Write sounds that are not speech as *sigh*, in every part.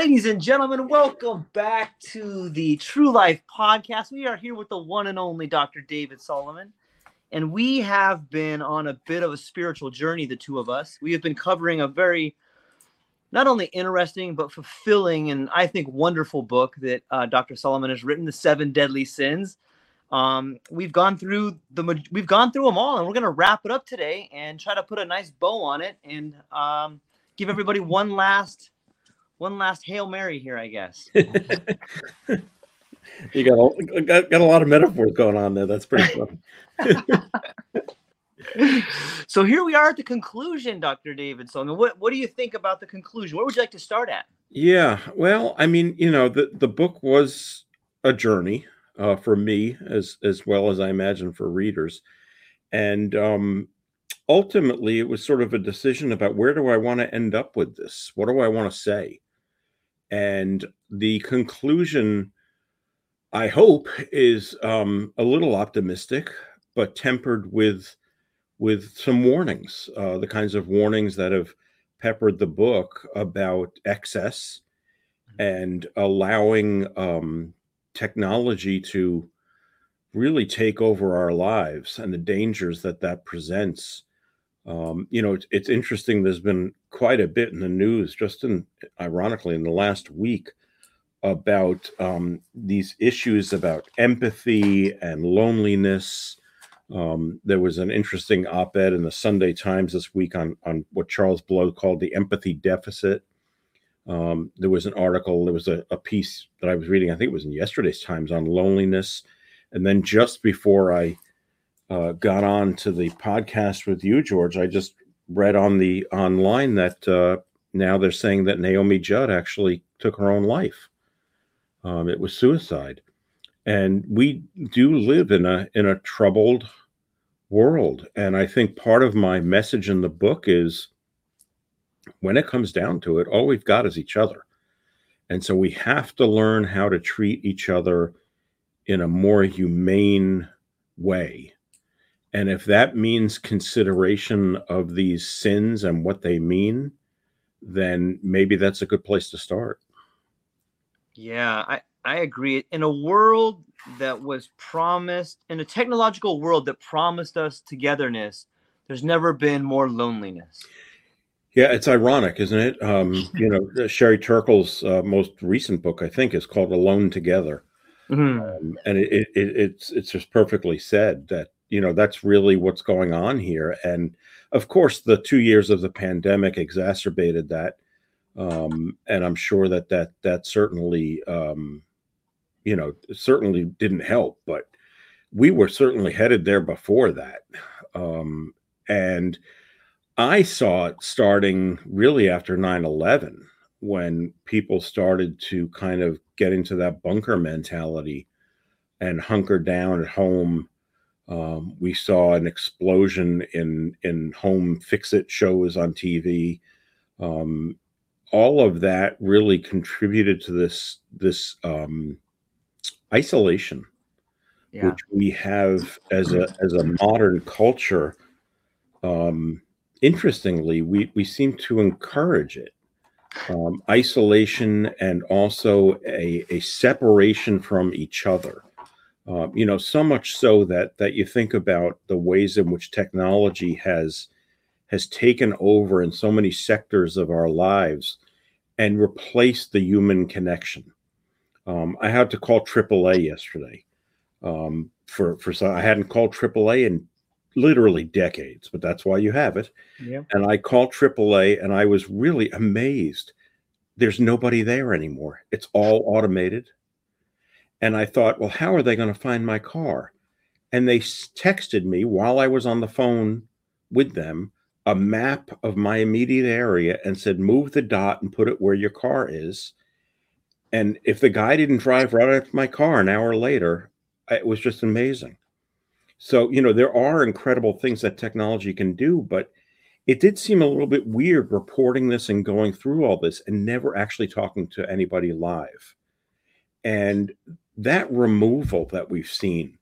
Ladies and gentlemen, welcome back to the True Life Podcast. We are here with the one and only Dr. David Solomon. And we have been on a bit of a spiritual journey, the two of us. We have been covering a very, not only interesting, but fulfilling and I think wonderful book that uh, Dr. Solomon has written, The Seven Deadly Sins. Um, we've gone through the we've gone through them all, and we're going to wrap it up today and try to put a nice bow on it and um, give everybody one last one last hail mary here, I guess. *laughs* You got a, got, got a lot of metaphors going on there. That's pretty fun. *laughs* so here we are at the conclusion, Dr. David Solomon. What what do you think about the conclusion? Where would you like to start at? yeah. Well, I mean, you know, the, the book was a journey uh, for me as as well as I imagine for readers. And um, ultimately it was sort of a decision about where do I want to end up with this? What do I want to say? And the conclusion I hope is um, a little optimistic, but tempered with with some warnings, uh, the kinds of warnings that have peppered the book about excess and allowing um, technology to really take over our lives and the dangers that that presents. Um, you know, it's, it's interesting. There's been quite a bit in the news, just in ironically in the last week, about um, these issues about empathy and loneliness. Um, there was an interesting op-ed in the Sunday Times this week on on what Charles Blow called the empathy deficit. Um, there was an article, there was a, a piece that I was reading, I think it was in yesterday's Times on loneliness. And then just before I uh, got on to the podcast with you, George, I just read on the online that uh, now they're saying that Naomi Judd actually took her own life. Um, it was suicide, and we do live in a in a troubled world. And I think part of my message in the book is, when it comes down to it, all we've got is each other, and so we have to learn how to treat each other in a more humane way. And if that means consideration of these sins and what they mean, then maybe that's a good place to start. Yeah, I, I agree. In a world that was promised, in a technological world that promised us togetherness, there's never been more loneliness. Yeah, it's ironic, isn't it? Um, you know, *laughs* Sherry Turkle's uh, most recent book, I think, is called "Alone Together," Mhm. um, and it, it, it, it's it's just perfectly said that you know that's really what's going on here. And of course, the two years of the pandemic exacerbated that, um, and I'm sure that that that certainly um, you know certainly didn't help. But we were certainly headed there before that, um, and I saw it starting really after 9 11 when people started to kind of get into that bunker mentality and hunker down at home Um, we saw an explosion in in home fix it shows on TV. Um, all of that really contributed to this this um, isolation, yeah. which we have as a as a modern culture. Um, interestingly, we we seem to encourage it. Um, isolation and also a, a separation from each other. Uh, you know, so much so that that you think about the ways in which technology has has taken over in so many sectors of our lives and replaced the human connection. Um, I had to call AAA yesterday um, for for some. I hadn't called AAA in literally decades, but that's why you have it. Yeah. And I called AAA, and I was really amazed. There's nobody there anymore. It's all automated. And I thought, well, how are they going to find my car? And they texted me while I was on the phone with them a map of my immediate area and said, move the dot and put it where your car is. And if the guy didn't drive right up my car an hour later, it was just amazing. So, you know, there are incredible things that technology can do, but it did seem a little bit weird reporting this and going through all this and never actually talking to anybody live. And that removal that we've seen,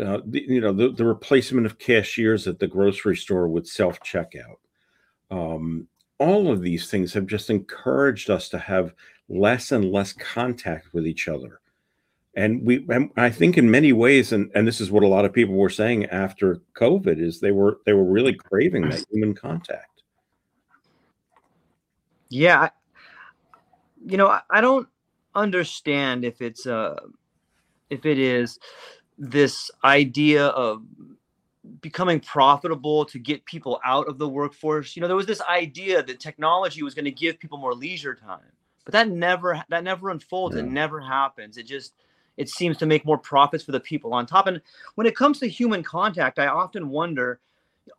uh, the, you know, the, the, replacement of cashiers at the grocery store with self checkout, um, all of these things have just encouraged us to have less and less contact with each other. And we, and I think, in many ways, and, and this is what a lot of people were saying after COVID, is they were they were really craving that *clears throat* human contact. Yeah, you know, I don't understand if it's a if it is this idea of becoming profitable to get people out of the workforce you know there was this idea that technology was going to give people more leisure time but that never that never unfolds. Yeah. it never happens. It just it seems to make more profits for the people on top. And when it comes to human contact i often wonder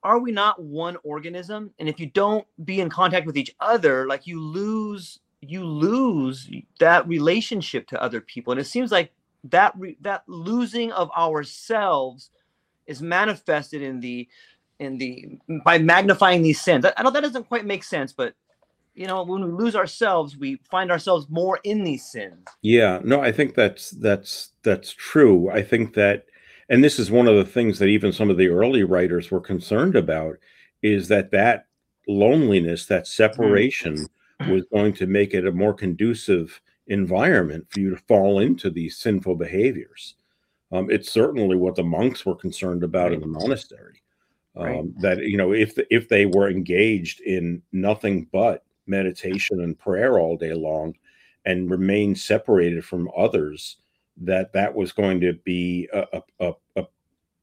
are we not one organism? And if you don't be in contact with each other like you lose you lose that relationship to other people. And it seems like that re- that losing of ourselves is manifested in the in the by magnifying these sins. I, I know that doesn't quite make sense, but you know, when we lose ourselves, we find ourselves more in these sins. Yeah, no, I think that's that's that's true. I think that and this is one of the things that even some of the early writers were concerned about is that that loneliness, that separation mm-hmm. was going to make it a more conducive environment for you to fall into these sinful behaviors. Um, it's certainly what the monks were concerned about right. in the monastery. Um, right. That you know, if if they were engaged in nothing but meditation and prayer all day long, and remain separated from others, that that was going to be a, a, a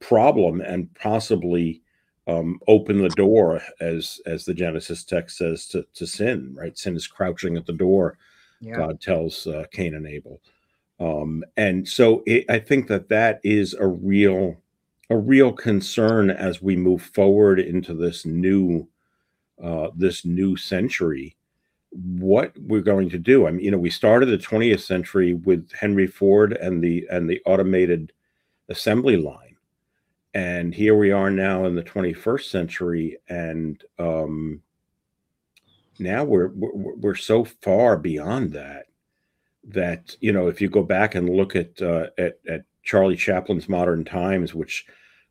problem and possibly um, open the door, as as the Genesis text says, to to sin. Right, sin is crouching at the door yeah. God tells uh, Cain and Abel. Um, and so it, I think that that is a real a real concern as we move forward into this new uh, this new century. What we're going to do? I mean, you know, we started the 20th century with Henry Ford and the and the automated assembly line, and here we are now in the 21st century, and um, now we're, we're we're so far beyond that that you know if you go back and look at uh, at at Charlie Chaplin's Modern Times, which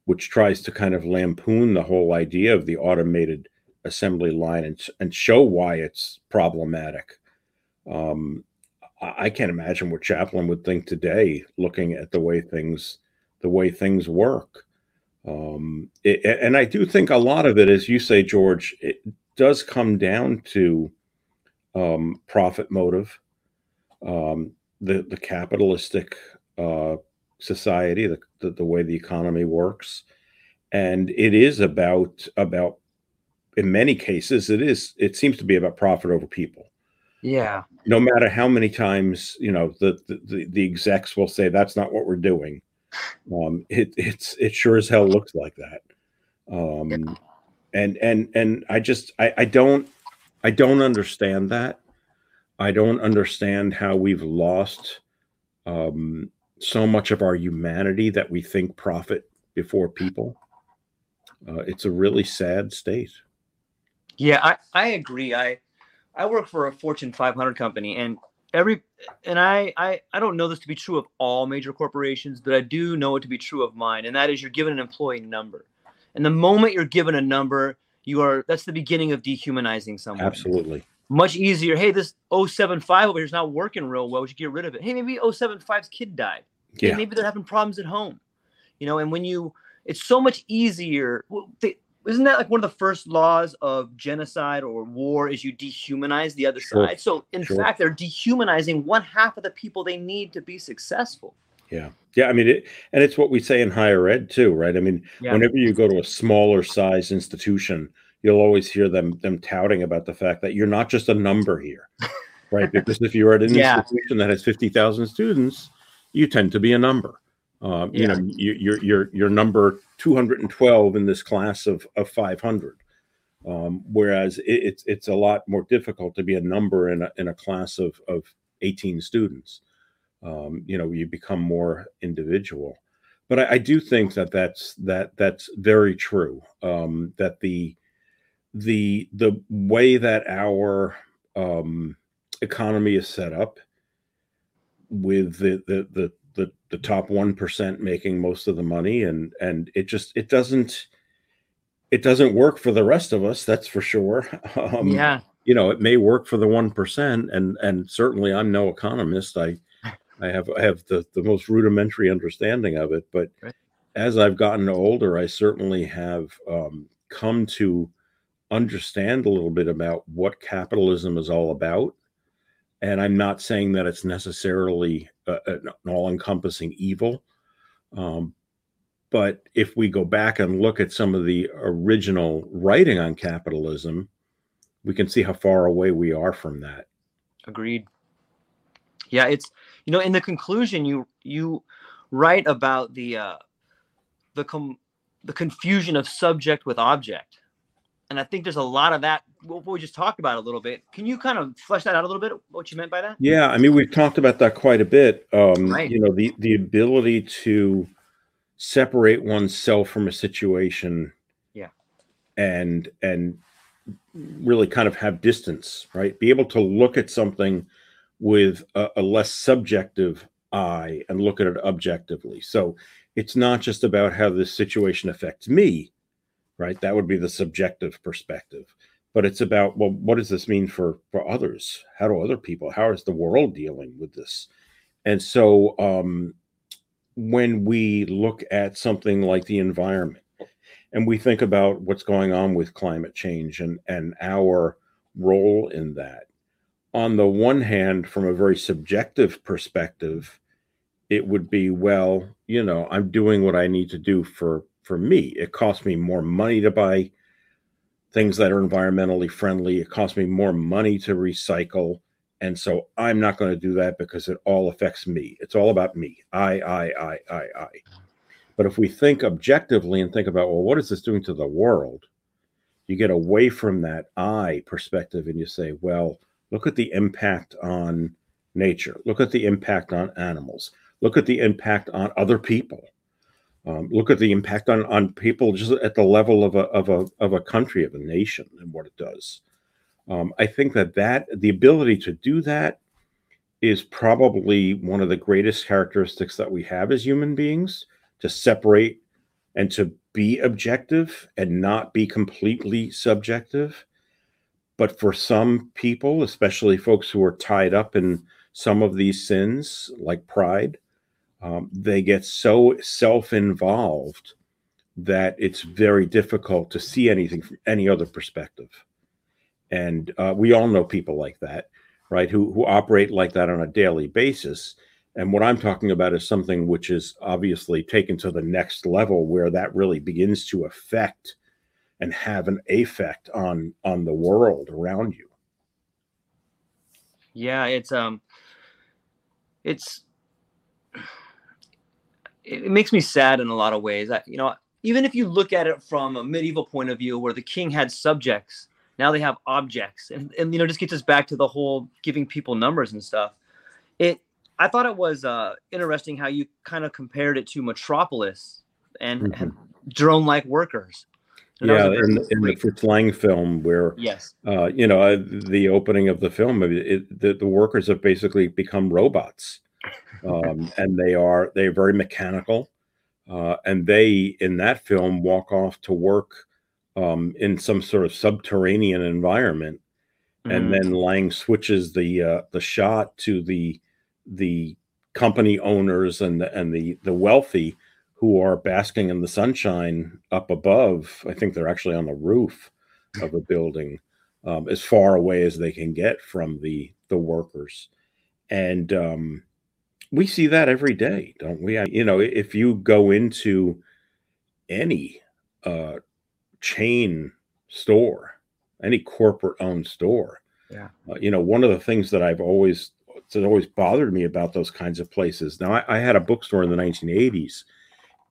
which tries to kind of lampoon the whole idea of the automated assembly line and and show why it's problematic. Um, I can't imagine what Chaplin would think today, looking at the way things the way things work. Um, it, and I do think a lot of it, as you say, George, it, does come down to um, profit motive, um, the the capitalistic uh, society, the, the, the way the economy works, and it is about about in many cases it is it seems to be about profit over people. Yeah. No matter how many times you know the the, the execs will say that's not what we're doing, um, it it's it sure as hell looks like that. Um, yeah and and and i just i i don't i don't understand that i don't understand how we've lost um so much of our humanity that we think profit before people. Uh, it's a really sad state. Yeah, I, I agree. I I work for a Fortune 500 company, and every and I, I I don't know this to be true of all major corporations, but I do know it to be true of mine, and that is you're given an employee number, and the moment you're given a number, you are that's the beginning of dehumanizing someone. Absolutely. Much easier. Hey, this 075 over here is not working real well. We should get rid of it. Hey, maybe 075's kid died. Yeah. Hey, maybe they're having problems at home. You know, and when you, it's so much easier. Well, they, isn't that like one of the first laws of genocide or war is you dehumanize the other sure. side so in sure. fact they're dehumanizing one half of the people they need to be successful yeah yeah i mean it and it's what we say in higher ed too right i mean yeah. whenever you go to a smaller size institution you'll always hear them them touting about the fact that you're not just a number here right because if you're at an *laughs* yeah. institution that has 50,000 students you tend to be a number um, you know, you, you're you're you're number 212 in this class of of 500. Um, whereas it, it's it's a lot more difficult to be a number in a in a class of of 18 students. Um, you know, you become more individual. But I, I, do think that that's that that's very true. Um, that the the the way that our um, economy is set up with the the the the the top 1% making most of the money and and it just it doesn't it doesn't work for the rest of us that's for sure *laughs* um, yeah you know it may work for the 1% and and certainly i'm no economist i i have i have the the most rudimentary understanding of it but right. as i've gotten older i certainly have um, come to understand a little bit about what capitalism is all about and I'm not saying that it's necessarily a, an all-encompassing evil. Um, but if we go back and look at some of the original writing on capitalism, we can see how far away we are from that. Agreed. Yeah, it's you know in the conclusion you you write about the uh, the com- the confusion of subject with object and I think there's a lot of that. What we just talked about a little bit. Can you kind of flesh that out a little bit? What you meant by that? Yeah, I mean we've talked about that quite a bit. Um, right. You know, the the ability to separate oneself from a situation. Yeah. And and really kind of have distance, right? Be able to look at something with a, a less subjective eye and look at it objectively. So it's not just about how this situation affects me right? That would be the subjective perspective. But it's about, well, what does this mean for for others? How do other people? How is the world dealing with this? And so, um, when we look at something like the environment, and we think about what's going on with climate change and and our role in that, on the one hand, from a very subjective perspective, it would be, well, you know, I'm doing what I need to do for for me. It costs me more money to buy things that are environmentally friendly. It costs me more money to recycle. And so I'm not going to do that because it all affects me. It's all about me. I, I, I, I, I. But if we think objectively and think about, well, what is this doing to the world? You get away from that I perspective and you say, well, look at the impact on nature. Look at the impact on animals. Look at the impact on other people. Um, look at the impact on on people just at the level of a of a of a country of a nation and what it does. Um, I think that that the ability to do that is probably one of the greatest characteristics that we have as human beings to separate and to be objective and not be completely subjective. But for some people, especially folks who are tied up in some of these sins, like pride, um, they get so self-involved that it's very difficult to see anything from any other perspective. And uh, we all know people like that right who who operate like that on a daily basis. And what i'm talking about is something which is obviously taken to the next level where that really begins to affect and have an effect on on the world around you yeah it's um it's it makes me sad in a lot of ways. I, you know, even if you look at it from a medieval point of view, where the king had subjects, now they have objects, and and you know, just gets us back to the whole giving people numbers and stuff. It, I thought it was uh, interesting how you kind of compared it to Metropolis, and mm-hmm. drone like workers. And yeah, in, in the Fritz Lang film, where yes, uh, you know, uh, the opening of the film, it, the, the workers have basically become robots, um, *laughs* and they are they are very mechanical, uh, and they in that film walk off to work um, in some sort of subterranean environment, mm-hmm. and then Lang switches the uh, the shot to the the company owners and the, and the the wealthy who are basking in the sunshine up above. I think they're actually on the roof of a building, um, as far away as they can get from the the workers, and um, we see that every day, don't we? I, you know, if you go into any uh, chain store, any corporate owned store, yeah, uh, you know, one of the things that I've always that always bothered me about those kinds of places. Now, I, I had a bookstore in the 1980s,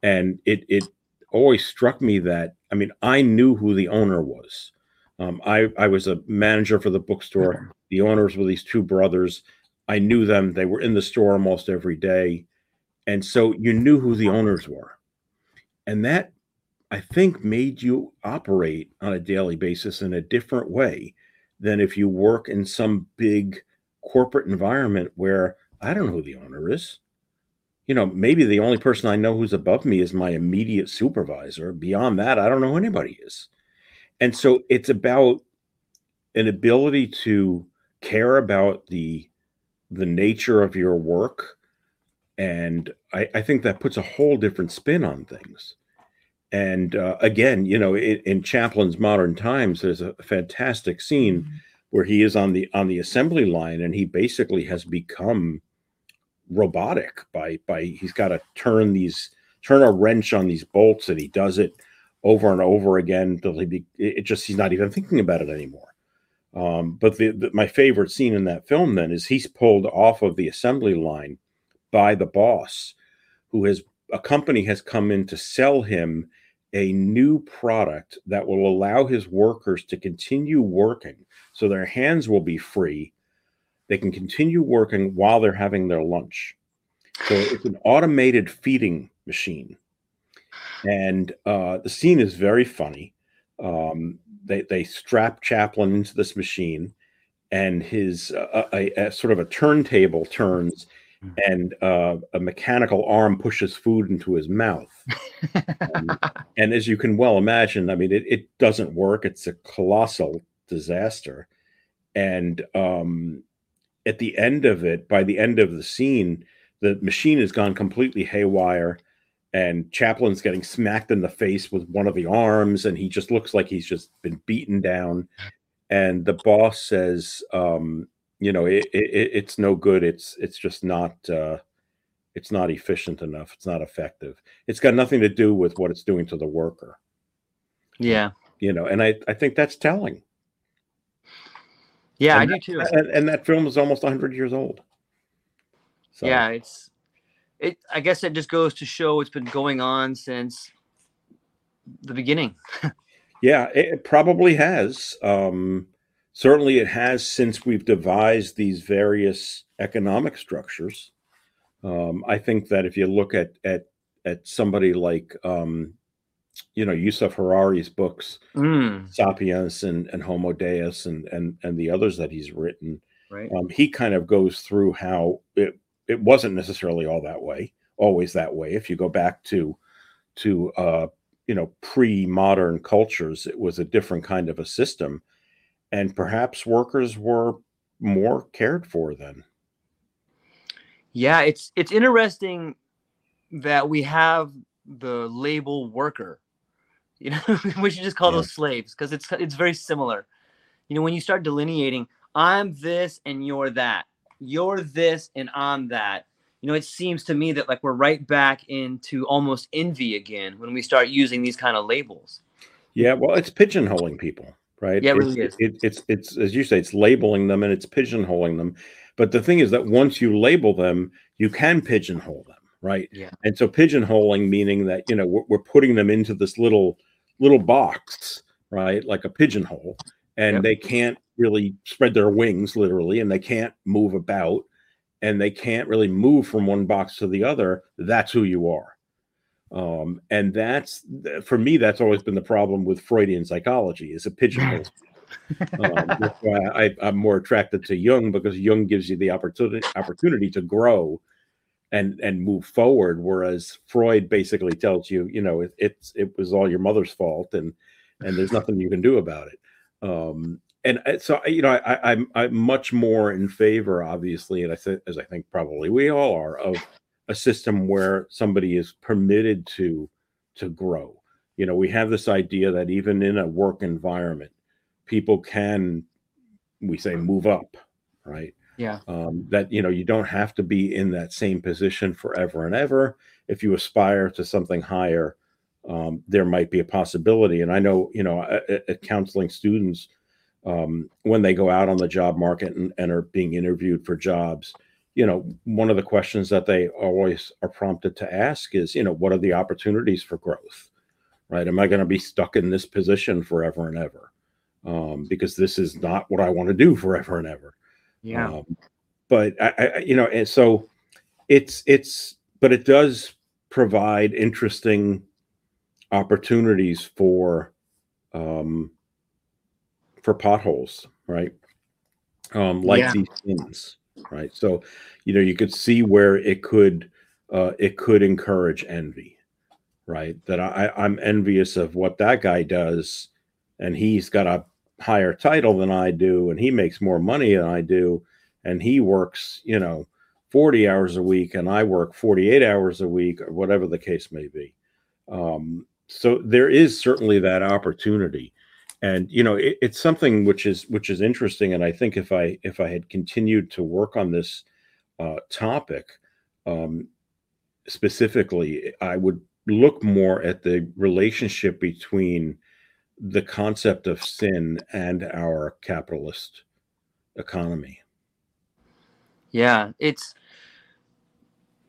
and it it always struck me that I mean, I knew who the owner was. Um, I I was a manager for the bookstore. The owners were these two brothers. I knew them. They were in the store almost every day, and so you knew who the owners were, and that I think made you operate on a daily basis in a different way than if you work in some big corporate environment where I don't know who the owner is. You know, maybe the only person I know who's above me is my immediate supervisor. Beyond that, I don't know who anybody is. And so it's about an ability to care about the the nature of your work. And I, I think that puts a whole different spin on things. And uh, again, you know, it, in Chaplin's Modern Times, there's a fantastic scene mm-hmm where he is on the on the assembly line and he basically has become robotic by by he's got to turn these turn a wrench on these bolts and he does it over and over again till he be, it just he's not even thinking about it anymore um, but the, the, my favorite scene in that film then is he's pulled off of the assembly line by the boss who has a company has come in to sell him a new product that will allow his workers to continue working so their hands will be free. They can continue working while they're having their lunch. So it's an automated feeding machine. And uh, the scene is very funny. Um, they, they strap Chaplin into this machine, and his uh, a, a, sort of a turntable turns, Mm. and uh, a mechanical arm pushes food into his mouth. um, *laughs* and as you can well imagine, I mean, it, it doesn't work. It's a colossal disaster. And um, at the end of it, by the end of the scene, the machine has gone completely haywire. And Chaplin's getting smacked in the face with one of the arms, and he just looks like he's just been beaten down. And the boss says, um, you know it, it, it's no good. It's it's just not uh it's not efficient enough. It's not effective. It's got nothing to do with what it's doing to the worker. Yeah. You know and i i think that's telling yeah and i do too and, and, that film is almost 100 years old so. yeah it's it i guess it just goes to show it's been going on since the beginning *laughs* yeah it probably has um certainly it has since we've devised these various economic structures. Um, I think that if you look at at at somebody like um, you know Yuval Harari's books, mm. *Sapiens* and, and *Homo Deus* and and and the others that he's written, right. um, he kind of goes through how it it wasn't necessarily all that way, always that way. If you go back to to uh, you know pre-modern cultures, it was a different kind of a system and perhaps workers were more cared for then. Yeah, it's it's interesting that we have the label worker. You know, *laughs* we should just call yeah. those slaves because it's it's very similar. You know, when you start delineating, I'm this and you're that. You're this and I'm that. You know, it seems to me that like we're right back into almost envy again when we start using these kind of labels. Yeah, well, it's pigeonholing people right? Yeah, it really it's, is. It, it's it's as you say, it's labeling them and it's pigeonholing them. But the thing is that once you label them, you can pigeonhole them, right? Yeah. And so pigeonholing meaning that you know we're, we're putting them into this little little box, right, like a pigeonhole, and yep. they can't really spread their wings literally, and they can't move about, and they can't really move from one box to the other. That's who you are. Um, and that's for me, that's always been the problem with Freudian psychology is a pigeonhole. *laughs* um, that's why I, I'm more attracted to Jung because Jung gives you the opportunity opportunity to grow and and move forward, whereas Freud basically tells you, you know, it, it's it was all your mother's fault and and there's nothing you can do about it. Um, and so you know, I, I'm I'm much more in favor, obviously, and I said as I think probably we all are of a system where somebody is permitted to to grow. You know, we have this idea that even in a work environment, people can we say move up, right? Yeah. Um, that you know you don't have to be in that same position forever and ever. If you aspire to something higher, um, there might be a possibility. And I know you know at, at counseling students um, when they go out on the job market and, and are being interviewed for jobs you know, one of the questions that they always are prompted to ask is, you know, what are the opportunities for growth? Right? Am I going to be stuck in this position forever and ever? Um, because this is not what I want to do forever and ever. Yeah. Um, but I, I, you know, and so it's it's, but it does provide interesting opportunities for um, for potholes, right? Um, like yeah. these things right? So, you know, you could see where it could uh, it could encourage envy, right? That I, I'm envious of what that guy does, and he's got a higher title than I do, and he makes more money than I do, and he works, you know, 40 hours a week, and I work 48 hours a week, or whatever the case may be. Um, so there is certainly that opportunity and you know it, it's something which is which is interesting and i think if i if i had continued to work on this uh, topic um, specifically i would look more at the relationship between the concept of sin and our capitalist economy yeah it's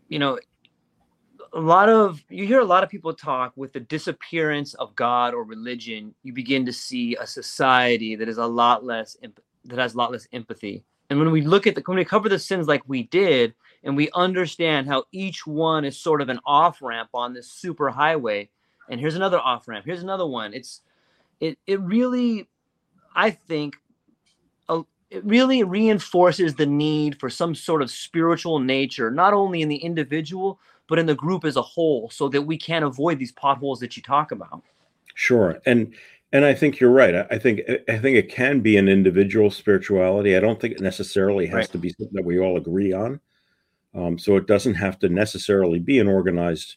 you know a lot of you hear a lot of people talk with the disappearance of God or religion, you begin to see a society that is a lot less that has a lot less empathy. And when we look at the when we cover the sins like we did, and we understand how each one is sort of an off ramp on this super highway, and here's another off ramp, here's another one. It's it it really, I think, it really reinforces the need for some sort of spiritual nature, not only in the individual but in the group as a whole so that we can avoid these potholes that you talk about. Sure and and i think you're right. I think i think it can be an individual spirituality. I don't think it necessarily has right. to be something that we all agree on. Um, so it doesn't have to necessarily be an organized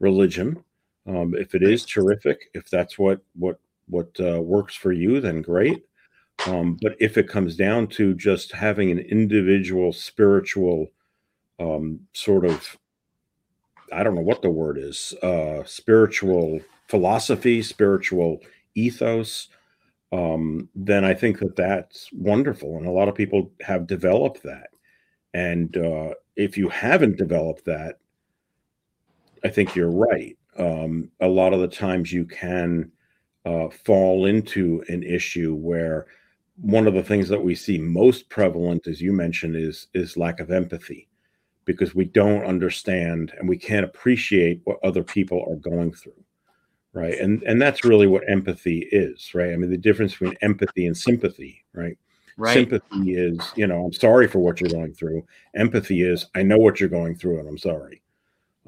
religion. Um, if it is terrific if that's what what what uh, works for you then great um, but if it comes down to just having an individual spiritual um, sort of I don't know what the word is, uh, spiritual philosophy, spiritual ethos, um, then I think that that's wonderful. And a lot of people have developed that. And uh, if you haven't developed that, I think you're right. Um, a lot of the times you can uh, fall into an issue where one of the things that we see most prevalent, as you mentioned, is is lack of empathy. Because we don't understand and we can't appreciate what other people are going through right? And and that's really what empathy is right? I mean the difference between empathy and sympathy right? Right. Sympathy is you know i'm sorry for what you're going through. Empathy is i know what you're going through and i'm sorry.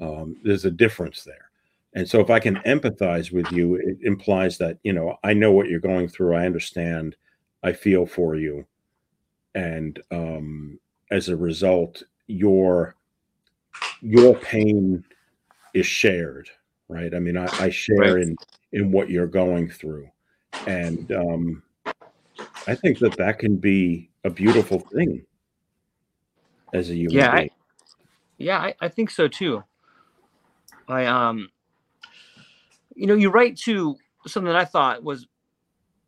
Um, there's a difference there and so if i can empathize with you it implies that you know i know what you're going through i understand i feel for you. And um, as a result your your pain is shared right? I mean i, I share right. in in what you're going through. And um i think that that can be a beautiful thing as a human yeah I, yeah I, I think so too. I um you know you write to something that i thought was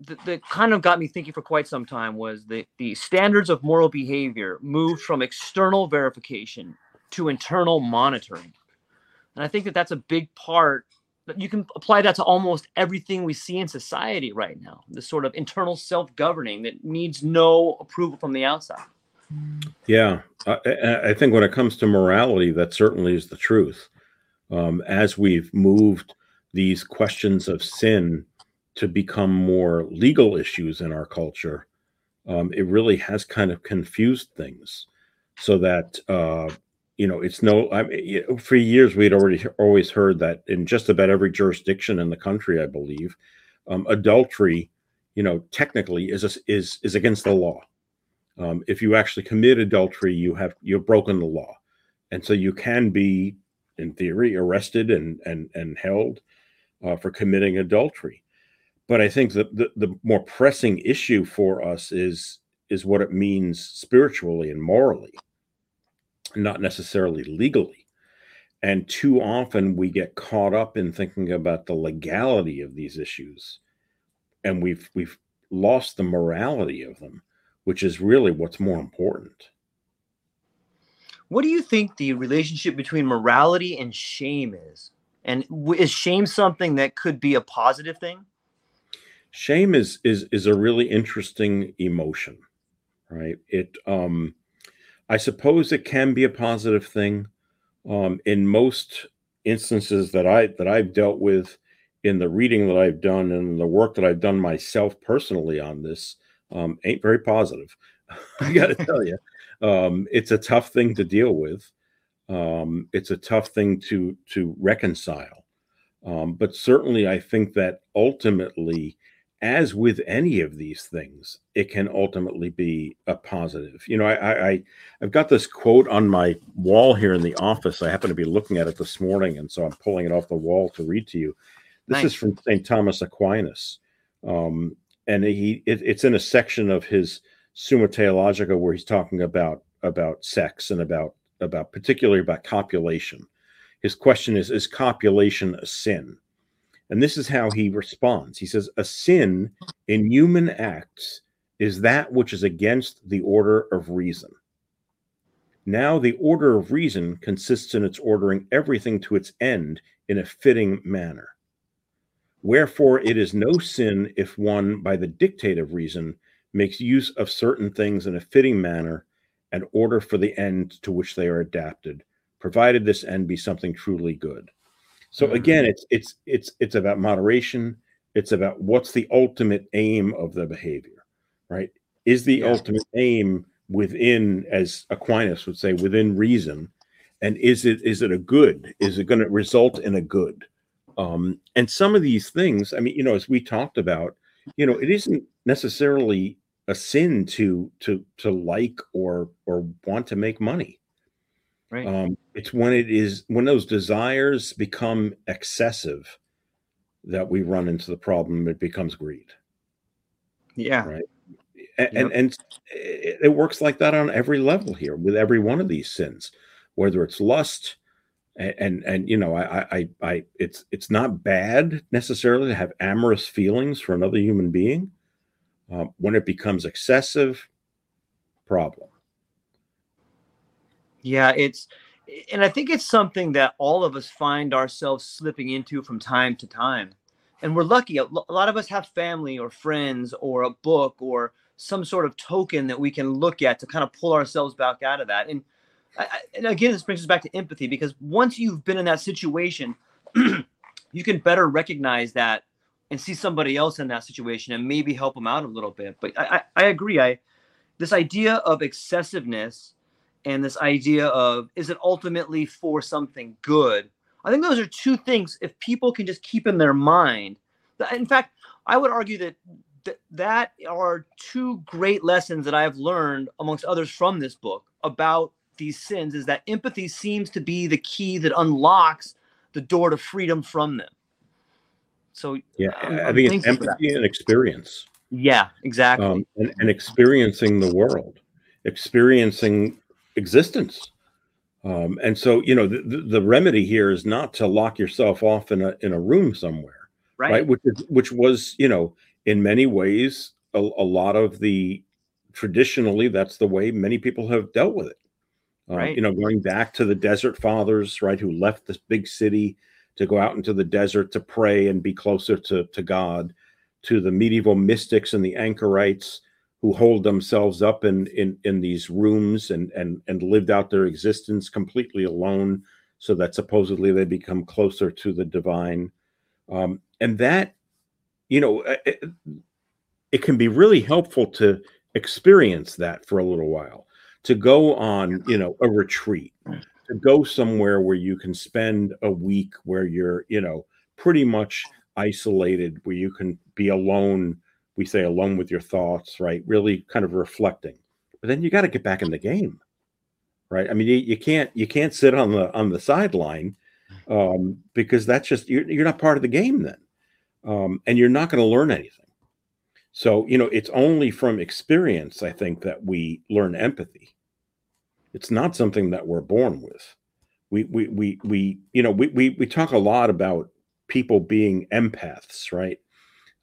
that, that kind of got me thinking for quite some time was the the standards of moral behavior moved from external verification to internal monitoring. And I think that that's a big part that you can apply that to almost everything we see in society right now. This sort of internal self-governing that needs no approval from the outside. Yeah, I, I think when it comes to morality, that certainly is the truth. um, as we've moved these questions of sin to become more legal issues in our culture, um, it really has kind of confused things so that uh, you know it's no I mean, for years we'd already always heard that in just about every jurisdiction in the country i believe um, adultery you know technically is a, is is against the law. Um, if you actually commit adultery you have you've broken the law. And so you can be in theory arrested and and and held uh, for committing adultery but i think that the, the more pressing issue for us is is what it means spiritually and morally not necessarily legally. And too often we get caught up in thinking about the legality of these issues, and we've we've lost the morality of them, which is really what's more important. What do you think the relationship between morality and shame is? And is shame something that could be a positive thing? Shame is is is a really interesting emotion, right? It um I suppose it can be a positive thing. Um, in most instances that I that I've dealt with in the reading that I've done and the work that I've done myself personally on this, um, ain't very positive. *laughs* I got to tell you, um, it's a tough thing to deal with. Um, it's a tough thing to to reconcile. Um, but certainly, I think that ultimately as with any of these things, it can ultimately be a positive. You know, I, I I've got this quote on my wall here in the office. I happen to be looking at it this morning, and so I'm pulling it off the wall to read to you. This nice. is from St. Thomas Aquinas, um, and he it, it's in a section of his Summa Theologica where he's talking about about sex and about about particularly about copulation. His question is: Is copulation a sin? And this is how he responds. He says, A sin in human acts is that which is against the order of reason. Now, the order of reason consists in its ordering everything to its end in a fitting manner. Wherefore, it is no sin if one, by the dictate of reason, makes use of certain things in a fitting manner and order for the end to which they are adapted, provided this end be something truly good. So mm-hmm. again, it's it's it's it's about moderation. It's about what's the ultimate aim of the behavior, right? Is the ultimate aim within, as Aquinas would say, within reason, and is it is it a good? Is it going to result in a good? Um, and some of these things, I mean, you know, as we talked about, you know, it isn't necessarily a sin to to to like or or want to make money Right. Um, it's when it is when those desires become excessive that we run into the problem. It becomes greed. Yeah. Right. And, yep. and, and it works like that on every level here with every one of these sins, whether it's lust, and, and and, you know I, I I it's it's not bad necessarily to have amorous feelings for another human being. Um, when it becomes excessive, problem. Yeah, it's and I think it's something that all of us find ourselves slipping into from time to time. And we're lucky. A lot of us have family or friends or a book or some sort of token that we can look at to kind of pull ourselves back out of that. And, and again, this brings us back to empathy because once you've been in that situation, *clears throat* you can better recognize that and see somebody else in that situation and maybe help them out a little bit. But I, I, I agree. I this idea of excessiveness and this idea of is it ultimately for something good i think those are two things if people can just keep in their mind in fact i would argue that th- that are two great lessons that i have learned amongst others from this book about these sins is that empathy seems to be the key that unlocks the door to freedom from them so yeah I'm, i think it's empathy and experience yeah exactly um, and, and experiencing the world experiencing existence. Um, and so, you know, the, the, remedy here is not to lock yourself off in a in a room somewhere, right? right? Which is, which was, you know, in many ways, a, a, lot of the traditionally that's the way many people have dealt with it. Um, right. You know, going back to the desert fathers, right, who left this big city to go out into the desert to pray and be closer to to God, to the medieval mystics and the anchorites who hold themselves up in in in these rooms and and and lived out their existence completely alone so that supposedly they become closer to the divine. Um, and that, you know, it, it can be really helpful to experience that for a little while, to go on, you know, a retreat, to go somewhere where you can spend a week where you're, you know, pretty much isolated, where you can be alone. We say alone with your thoughts, right? Really kind of reflecting. But then you got to get back in the game right? I mean, you, you can't you can't sit on the on the sideline um, because that's just you're, you're not part of the game then, um, and you're not going to learn anything. So you know, it's only from experience, I think, that we learn empathy. It's not something that we're born with. We we we we you know we we we talk a lot about people being empaths, right?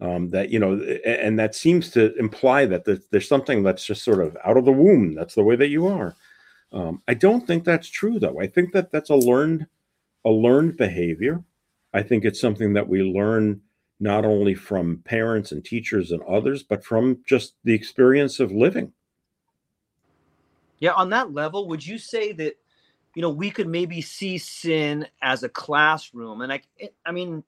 Um, that you know, and that seems to imply that there's, something that's just sort of out of the womb. That's the way that you are. Um, I don't think that's true, though. I think that that's a learned a learned behavior. I think it's something that we learn not only from parents and teachers and others, but from just the experience of living. Yeah, on that level, would you say that you know we could maybe see sin as a classroom? And I, I mean,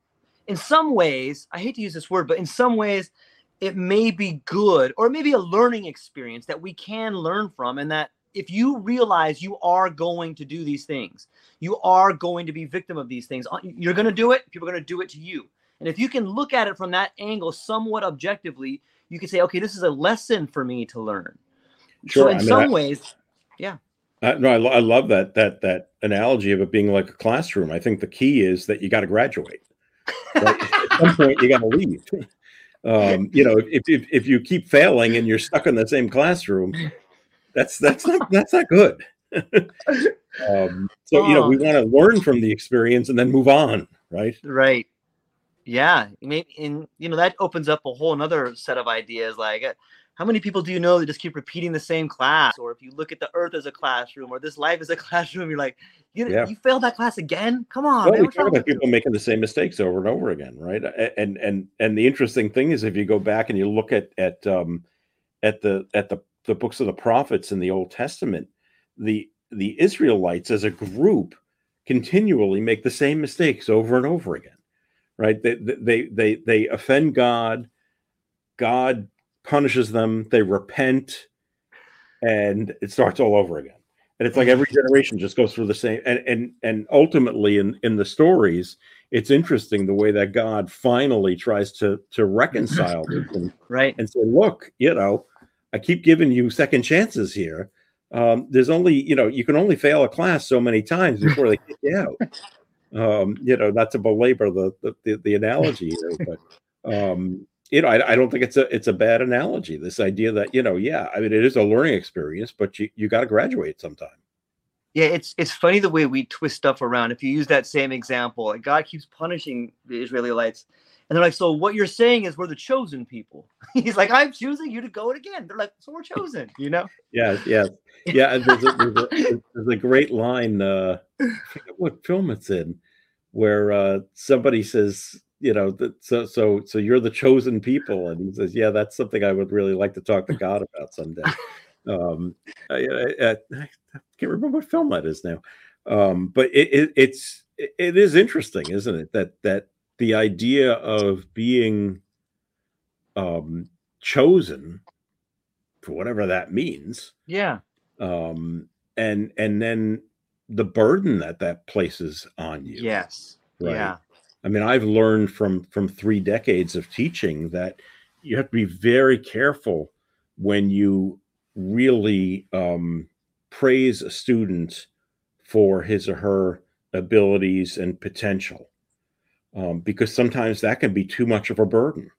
in some ways, I hate to use this word, but in some ways, it may be good or maybe a learning experience that we can learn from, and that if you realize you are going to do these things, you are going to be victim of these things. Uh, you're going to do it. People are going to do it to you. And if you can look at it from that angle, somewhat objectively, you can say, okay, this is a lesson for me to learn. Sure. So in I mean, some I, ways, yeah. Uh, no, I, I love that that that analogy of it being like a classroom. I think the key is that you got to graduate. Right? *laughs* At some point, you got to leave. Um, you know, if, if if you keep failing and you're stuck in the same classroom, that's that's not that's not good. *laughs* um, so you know we want to learn from the experience and then move on, right? Right. Yeah. And you know that opens up a whole another set of ideas. Like, uh, how many people do you know that just keep repeating the same class? Or if you look at the Earth as a classroom, or this life as a *laughs* classroom, you're like, you yeah. you failed that class again? Come on. Well, man, we talk about people making the same mistakes over and over again, right? And and and the interesting thing is, if you go back and you look at at um, at the at the the books of the prophets in the Old Testament, the the Israelites as a group continually make the same mistakes over and over again. Right? They they they they offend God. God punishes them. They repent, and it starts all over again. And it's like every generation just goes through the same. And and and ultimately, in in the stories, it's interesting the way that God finally tries to to reconcile them, right? And say, look, you know, I keep giving you second chances here. Um, there's only, you know, you can only fail a class so many times before they kick you out. *laughs* Um, you know, not to belabor the the, the, the analogy here, but um, you know, I, I, don't think it's a it's a bad analogy. This idea that you know, yeah, I mean, it is a learning experience, but you you got to graduate sometime. Yeah, it's it's funny the way we twist stuff around. If you use that same example, God keeps punishing the Israelites and they're like, so what you're saying is we're the chosen people. *laughs* He's like, I'm choosing you to go it again. They're like, so we're chosen, you know? Yeah, yeah, yeah. There's a, there's a, there's a great line. Uh, *laughs* what film it's in, where uh, somebody says, you know, that, so so so you're the chosen people, and he says, yeah, that's something I would really like to talk to God about someday. um, I, I, I, can't remember what film that is now, um, but it, it, it's it is interesting, isn't it? That that the idea of being um, chosen for whatever that means. Yeah. Um, and and then the burden that that places on you. Yes. Right? Yeah. I mean, I've learned from from three decades of teaching that you have to be very careful when you really um, praise a student for his or her abilities and potential um, because sometimes that can be too much of a burden.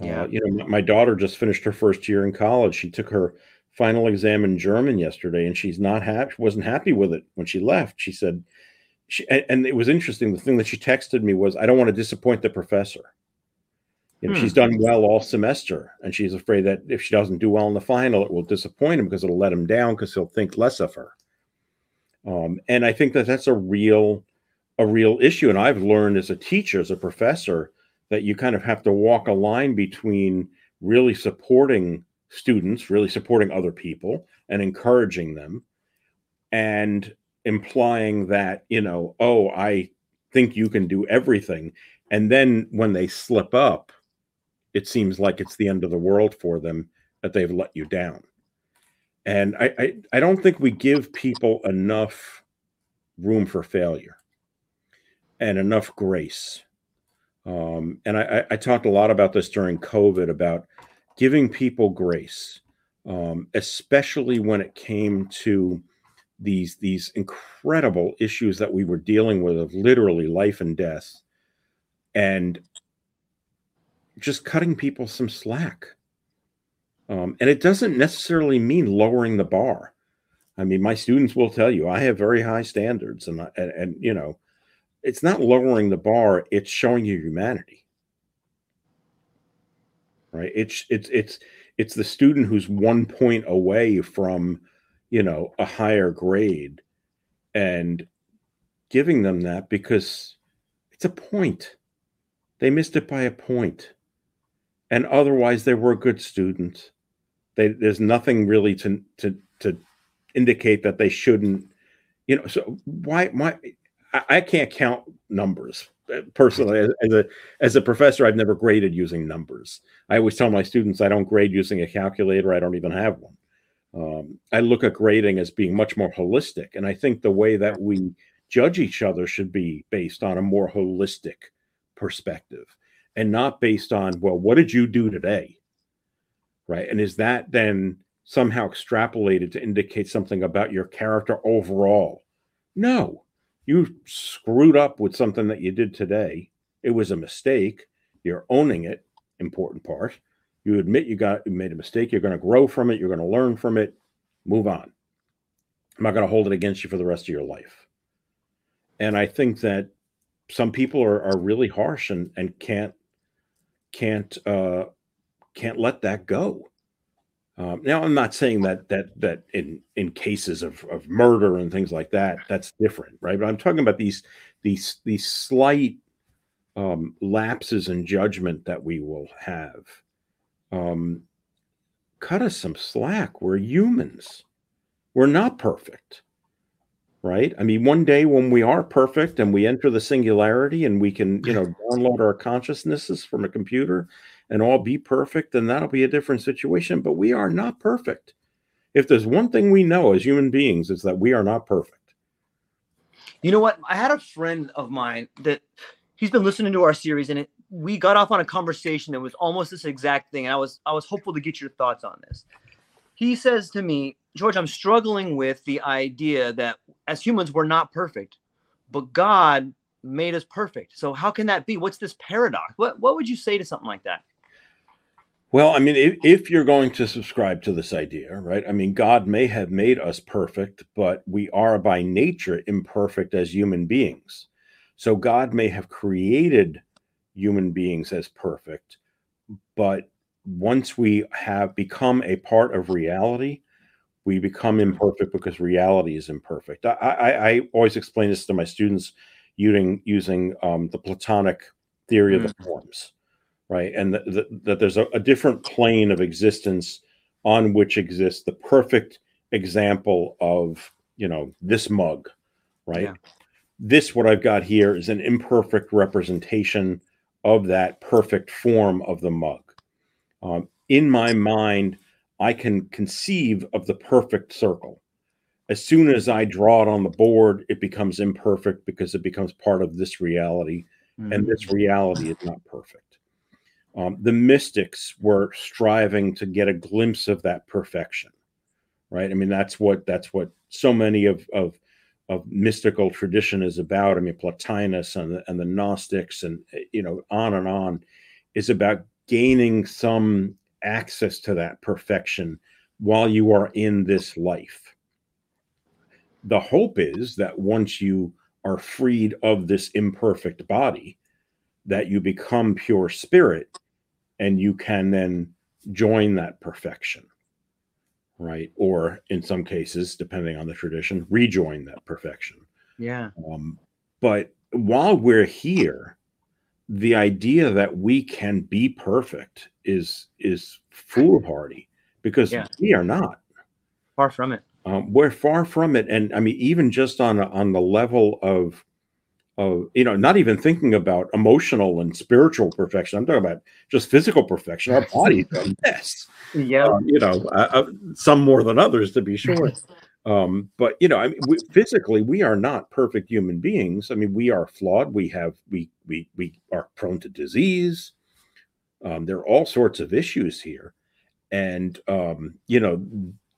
Yeah. Uh, you know, my daughter just finished her first year in college. She took her final exam in German yesterday, and she's not happy. wasn't happy with it when she left. She said, she, and it was interesting. The thing that she texted me was, "I don't want to disappoint the professor." You know, hmm. she's done well all semester, and she's afraid that if she doesn't do well in the final, it will disappoint him because it'll let him down because he'll think less of her. Um, and I think that that's a real a real issue. And I've learned as a teacher, as a professor, that you kind of have to walk a line between really supporting students, really supporting other people and encouraging them, and implying that, you know, oh, I think you can do everything. And then when they slip up, it seems like it's the end of the world for them that they've let you down. And I, I, I don't think we give people enough room for failure and enough grace. Um, and I, I talked a lot about this during COVID about giving people grace, um, especially when it came to these these incredible issues that we were dealing with of literally life and death, and just cutting people some slack. Um, and it doesn't necessarily mean lowering the bar. I mean, my students will tell you I have very high standards, and and, and you know, it's not lowering the bar; it's showing you humanity. Right? It's it's it's it's the student who's one point away from, you know, a higher grade, and giving them that because it's a point. They missed it by a point, and otherwise they were good student. They, there's nothing really to to to indicate that they shouldn't you know so why why I, I can't count numbers. Uh, personally as, as, a as a professor i've never graded using numbers. I always tell my students i don't grade using a calculator. I don't even have one um, i look at grading as being much more holistic and i think the way that we judge each other should be based on a more holistic perspective and not based on well what did you do today right and is that then somehow extrapolated to indicate something about your character overall. No, you screwed up with something that you did today. It was a mistake. You're owning it, important part. You admit you got you made a mistake. You're going to grow from it. You're going to learn from it. Move on. I'm not going to hold it against you for the rest of your life. And I think that some people are, are really harsh and, and can't can't uh, can't let that go. Um, now, I'm not saying that that that in in cases of of murder and things like that, that's different, right? But I'm talking about these these these slight um, lapses in judgment that we will have. Um, cut us some slack. We're humans. We're not perfect, right? I mean, one day when we are perfect and we enter the singularity and we can, you know, download our consciousnesses from a computer and all be perfect, then that'll be a different situation. But we are not perfect. If there's one thing we know as human beings, is that we are not perfect. You know what? I had a friend of mine that he's been listening to our series, and it, we got off on a conversation that was almost this exact thing. And I was I was hopeful to get your thoughts on this. He says to me, George, I'm struggling with the idea that as humans we're not perfect, but God made us perfect. So how can that be? What's this paradox? What what would you say to something like that? Well, I mean, if, if you're going to subscribe to this idea, right? I mean, God may have made us perfect, but we are by nature imperfect as human beings. So God may have created human beings as perfect, but once we have become a part of reality, we become imperfect because reality is imperfect. I, I, I always explain this to my students using using um, the Platonic theory mm-hmm. of the mm. forms right? And that there's a, a, different plane of existence on which exists the perfect example of, you know, this mug, right? Yeah. This, what I've got here, is an imperfect representation of that perfect form of the mug. Um, in my mind, I can conceive of the perfect circle. As soon as I draw it on the board, it becomes imperfect because it becomes part of this reality, mm-hmm. and this reality is not perfect. Um, the mystics were striving to get a glimpse of that perfection, right? I mean, that's what that's what so many of of of mystical tradition is about. I mean, Plotinus and the, and the Gnostics, and you know, on and on, is about gaining some access to that perfection while you are in this life. The hope is that once you are freed of this imperfect body, that you become pure spirit and you can then join that perfection right? Or in some cases depending on the tradition rejoin that perfection. Yeah. Um, but while we're here the idea that we can be perfect is is foolhardy because yeah. we are not. Far from it. Um, we're far from it, and I mean, even just on on the level of of you know, not even thinking about emotional and spiritual perfection. I'm talking about just physical perfection. Our bodies are a mess. Yeah, um, you know, uh, uh, some more than others, to be sure. Um, but you know, I mean, we, physically, we are not perfect human beings. I mean, we are flawed. We have we we we are prone to disease. Um, there are all sorts of issues here, and um, you know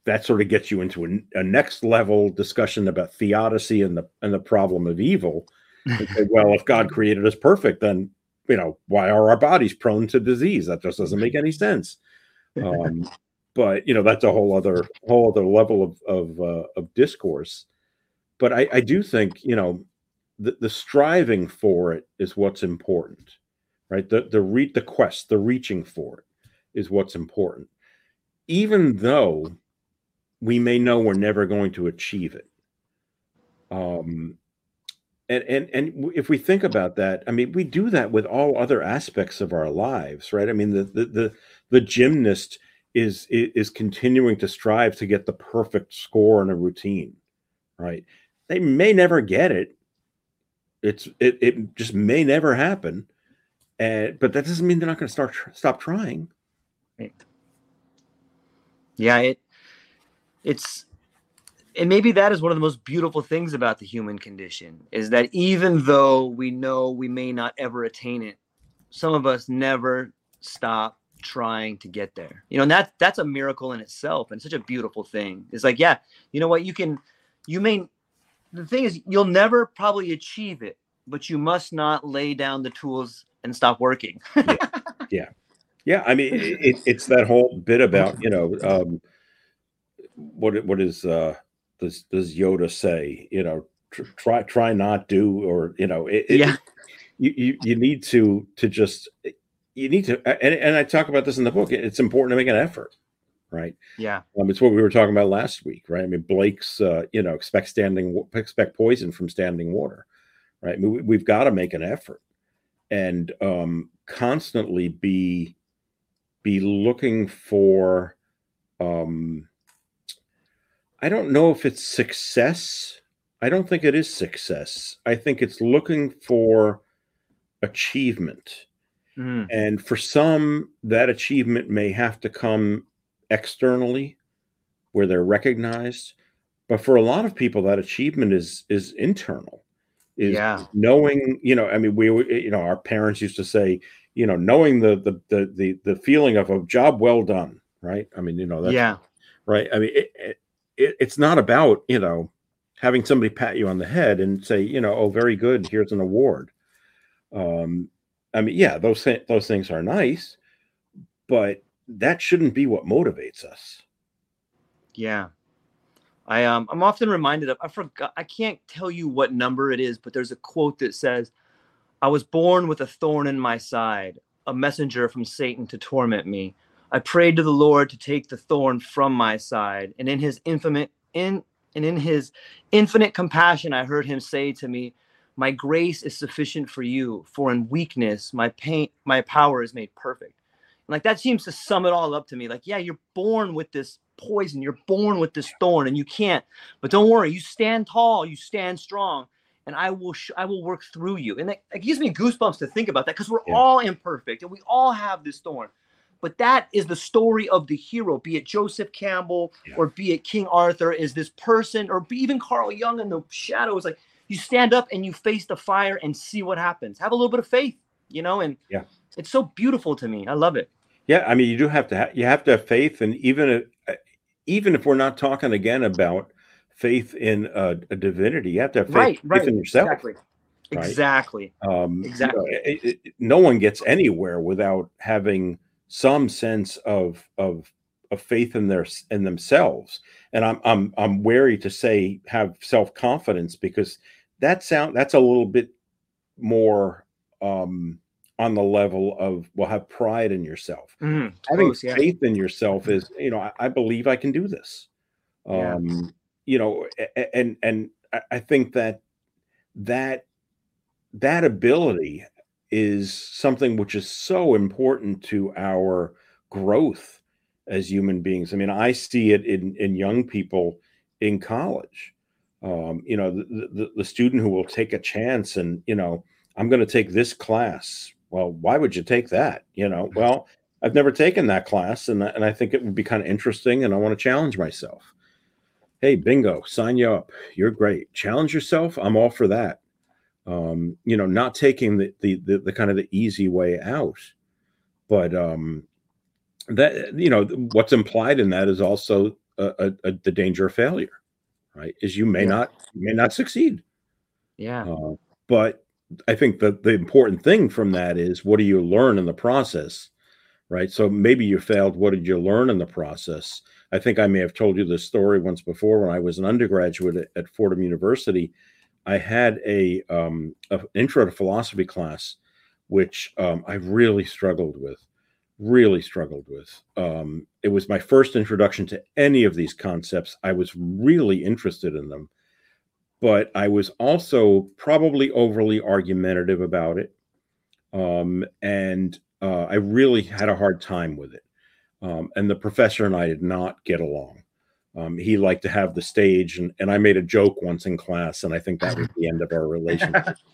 that sort of gets you into a, a, next level discussion about theodicy and the and the problem of evil. Say, well, if God created us perfect, then you know why are our bodies prone to disease? That just doesn't make any sense. Um, but you know that's a whole other whole other level of of, uh, of discourse but I, I do think you know the, the striving for it is what's important right the the re- the quest the reaching for it is what's important even though we may know we're never going to achieve it um and and and if we think about that i mean we do that with all other aspects of our lives right i mean the the the, the gymnast is is continuing to strive to get the perfect score in a routine, right? They may never get it. It's it, it just may never happen, and but that doesn't mean they're not going to start stop trying. Right. Yeah, it it's and maybe that is one of the most beautiful things about the human condition is that even though we know we may not ever attain it, some of us never stop trying to get there. You know, and that that's a miracle in itself and such a beautiful thing. It's like, yeah, you know what, you can you may the thing is you'll never probably achieve it, but you must not lay down the tools and stop working. *laughs* yeah. yeah. Yeah, I mean, it, it's that whole bit about you know um, what what is uh, does does Yoda say? You know, tr- try try not do, or you know, it, yeah. It, you, you you need to to just you need to and, and i talk about this in the book it's important to make an effort right yeah um, it's what we were talking about last week right i mean blake's uh, you know expect standing expect poison from standing water right I mean, we, have got to make an effort and um, constantly be be looking for um, i don't know if it's success i don't think it is success i think it's looking for achievement Mm. And for some, that achievement may have to come externally where they're recognized. But for a lot of people, that achievement is is internal. Is yeah. knowing, you know, I mean, we you know, our parents used to say, you know, knowing the the the the, the feeling of a job well done, right? I mean, you know, that's yeah, right. I mean, it, it, it's not about, you know, having somebody pat you on the head and say, you know, oh, very good, here's an award. Um, I mean, yeah, those th- those things are nice, but that shouldn't be what motivates us. Yeah. I um I'm often reminded of I forgot I can't tell you what number it is, but there's a quote that says, I was born with a thorn in my side, a messenger from Satan to torment me. I prayed to the Lord to take the thorn from my side, and in his infinite in and in his infinite compassion I heard him say to me, my grace is sufficient for you for in weakness my pain my power is made perfect. And like that seems to sum it all up to me. Like yeah you're born with this poison you're born with this thorn and you can't but don't worry you stand tall you stand strong and i will sh- i will work through you. And it, it gives me goosebumps to think about that because we're yeah. all imperfect and we all have this thorn but that is the story of the hero be it joseph campbell yeah. or be it king arthur is this person or even carl jung in the shadows like you stand up and you face the fire and see what happens. Have a little bit of faith, you know, and yeah, it's so beautiful to me. I love it. Yeah, I mean, you do have to have you have to have faith, and even if, even if we're not talking again about faith in a, a divinity, you have to have faith, right, right, in yourself. Exactly. Right? Exactly. Um, exactly. You know, it, it, no one gets anywhere without having some sense of of of faith in their in themselves. And I'm I'm I'm wary to say have self confidence because that sound that's a little bit more um on the level of well have pride in yourself mm, having close, faith yeah. in yourself is you know I, I, believe i can do this yeah. um you know and and i think that that that ability is something which is so important to our growth as human beings i mean i see it in in young people in college. Um, you know, the, the, the student who will take a chance and, you know, I'm going to take this class. Well, why would you take that? You know, *laughs* well, I've never taken that class and, and I think it would be kind of interesting and I want to challenge myself. Hey, bingo, sign you up. You're great. Challenge yourself. I'm all for that. Um, you know, not taking the, the, the, the kind of the easy way out, but um, that, you know, what's implied in that is also a, a, a, the danger of failure, right? Is you may yeah. not, may not succeed. Yeah. Uh, but I think that the important thing from that is what do you learn in the process? Right. So maybe you failed. What did you learn in the process? I think I may have told you this story once before when I was an undergraduate at, at Fordham University. I had a, um, intro to philosophy class, which um, I really struggled with, really struggled with. Um, it was my first introduction to any of these concepts. I was really interested in them but I was also probably overly argumentative about it. Um, and uh, I really had a hard time with it. Um, and the professor and I did not get along. Um, he liked to have the stage, and, and I made a joke once in class, and I think that was *laughs* the end of our relationship. *laughs*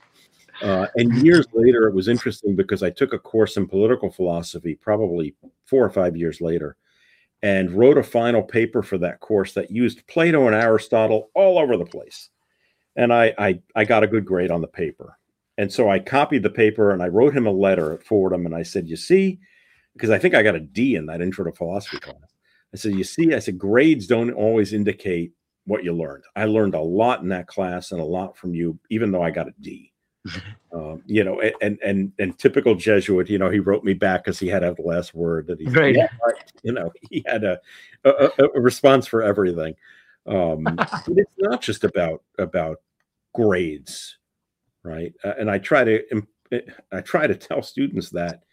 Uh, and years later, it was interesting because I took a course in political philosophy, probably four or five years later, and wrote a final paper for that course that used Plato and Aristotle all over the place and I, I I got a good grade on the paper. And so I copied the paper and I wrote him a letter at Fordham and I said, "You see, because I think I got a D in that intro to philosophy class. I said, "You see, I said grades don't always indicate what you learned. I learned a lot in that class and a lot from you, even though I got a D. *laughs* Um, you know, and and and typical Jesuit, you know, he wrote me back because he had to have the last word that he, right. Yeah, you know, *laughs* he had a, a, a response for everything. Um, *laughs* it's not just about about grades, right? Uh, and I try to eh, I try to tell students that,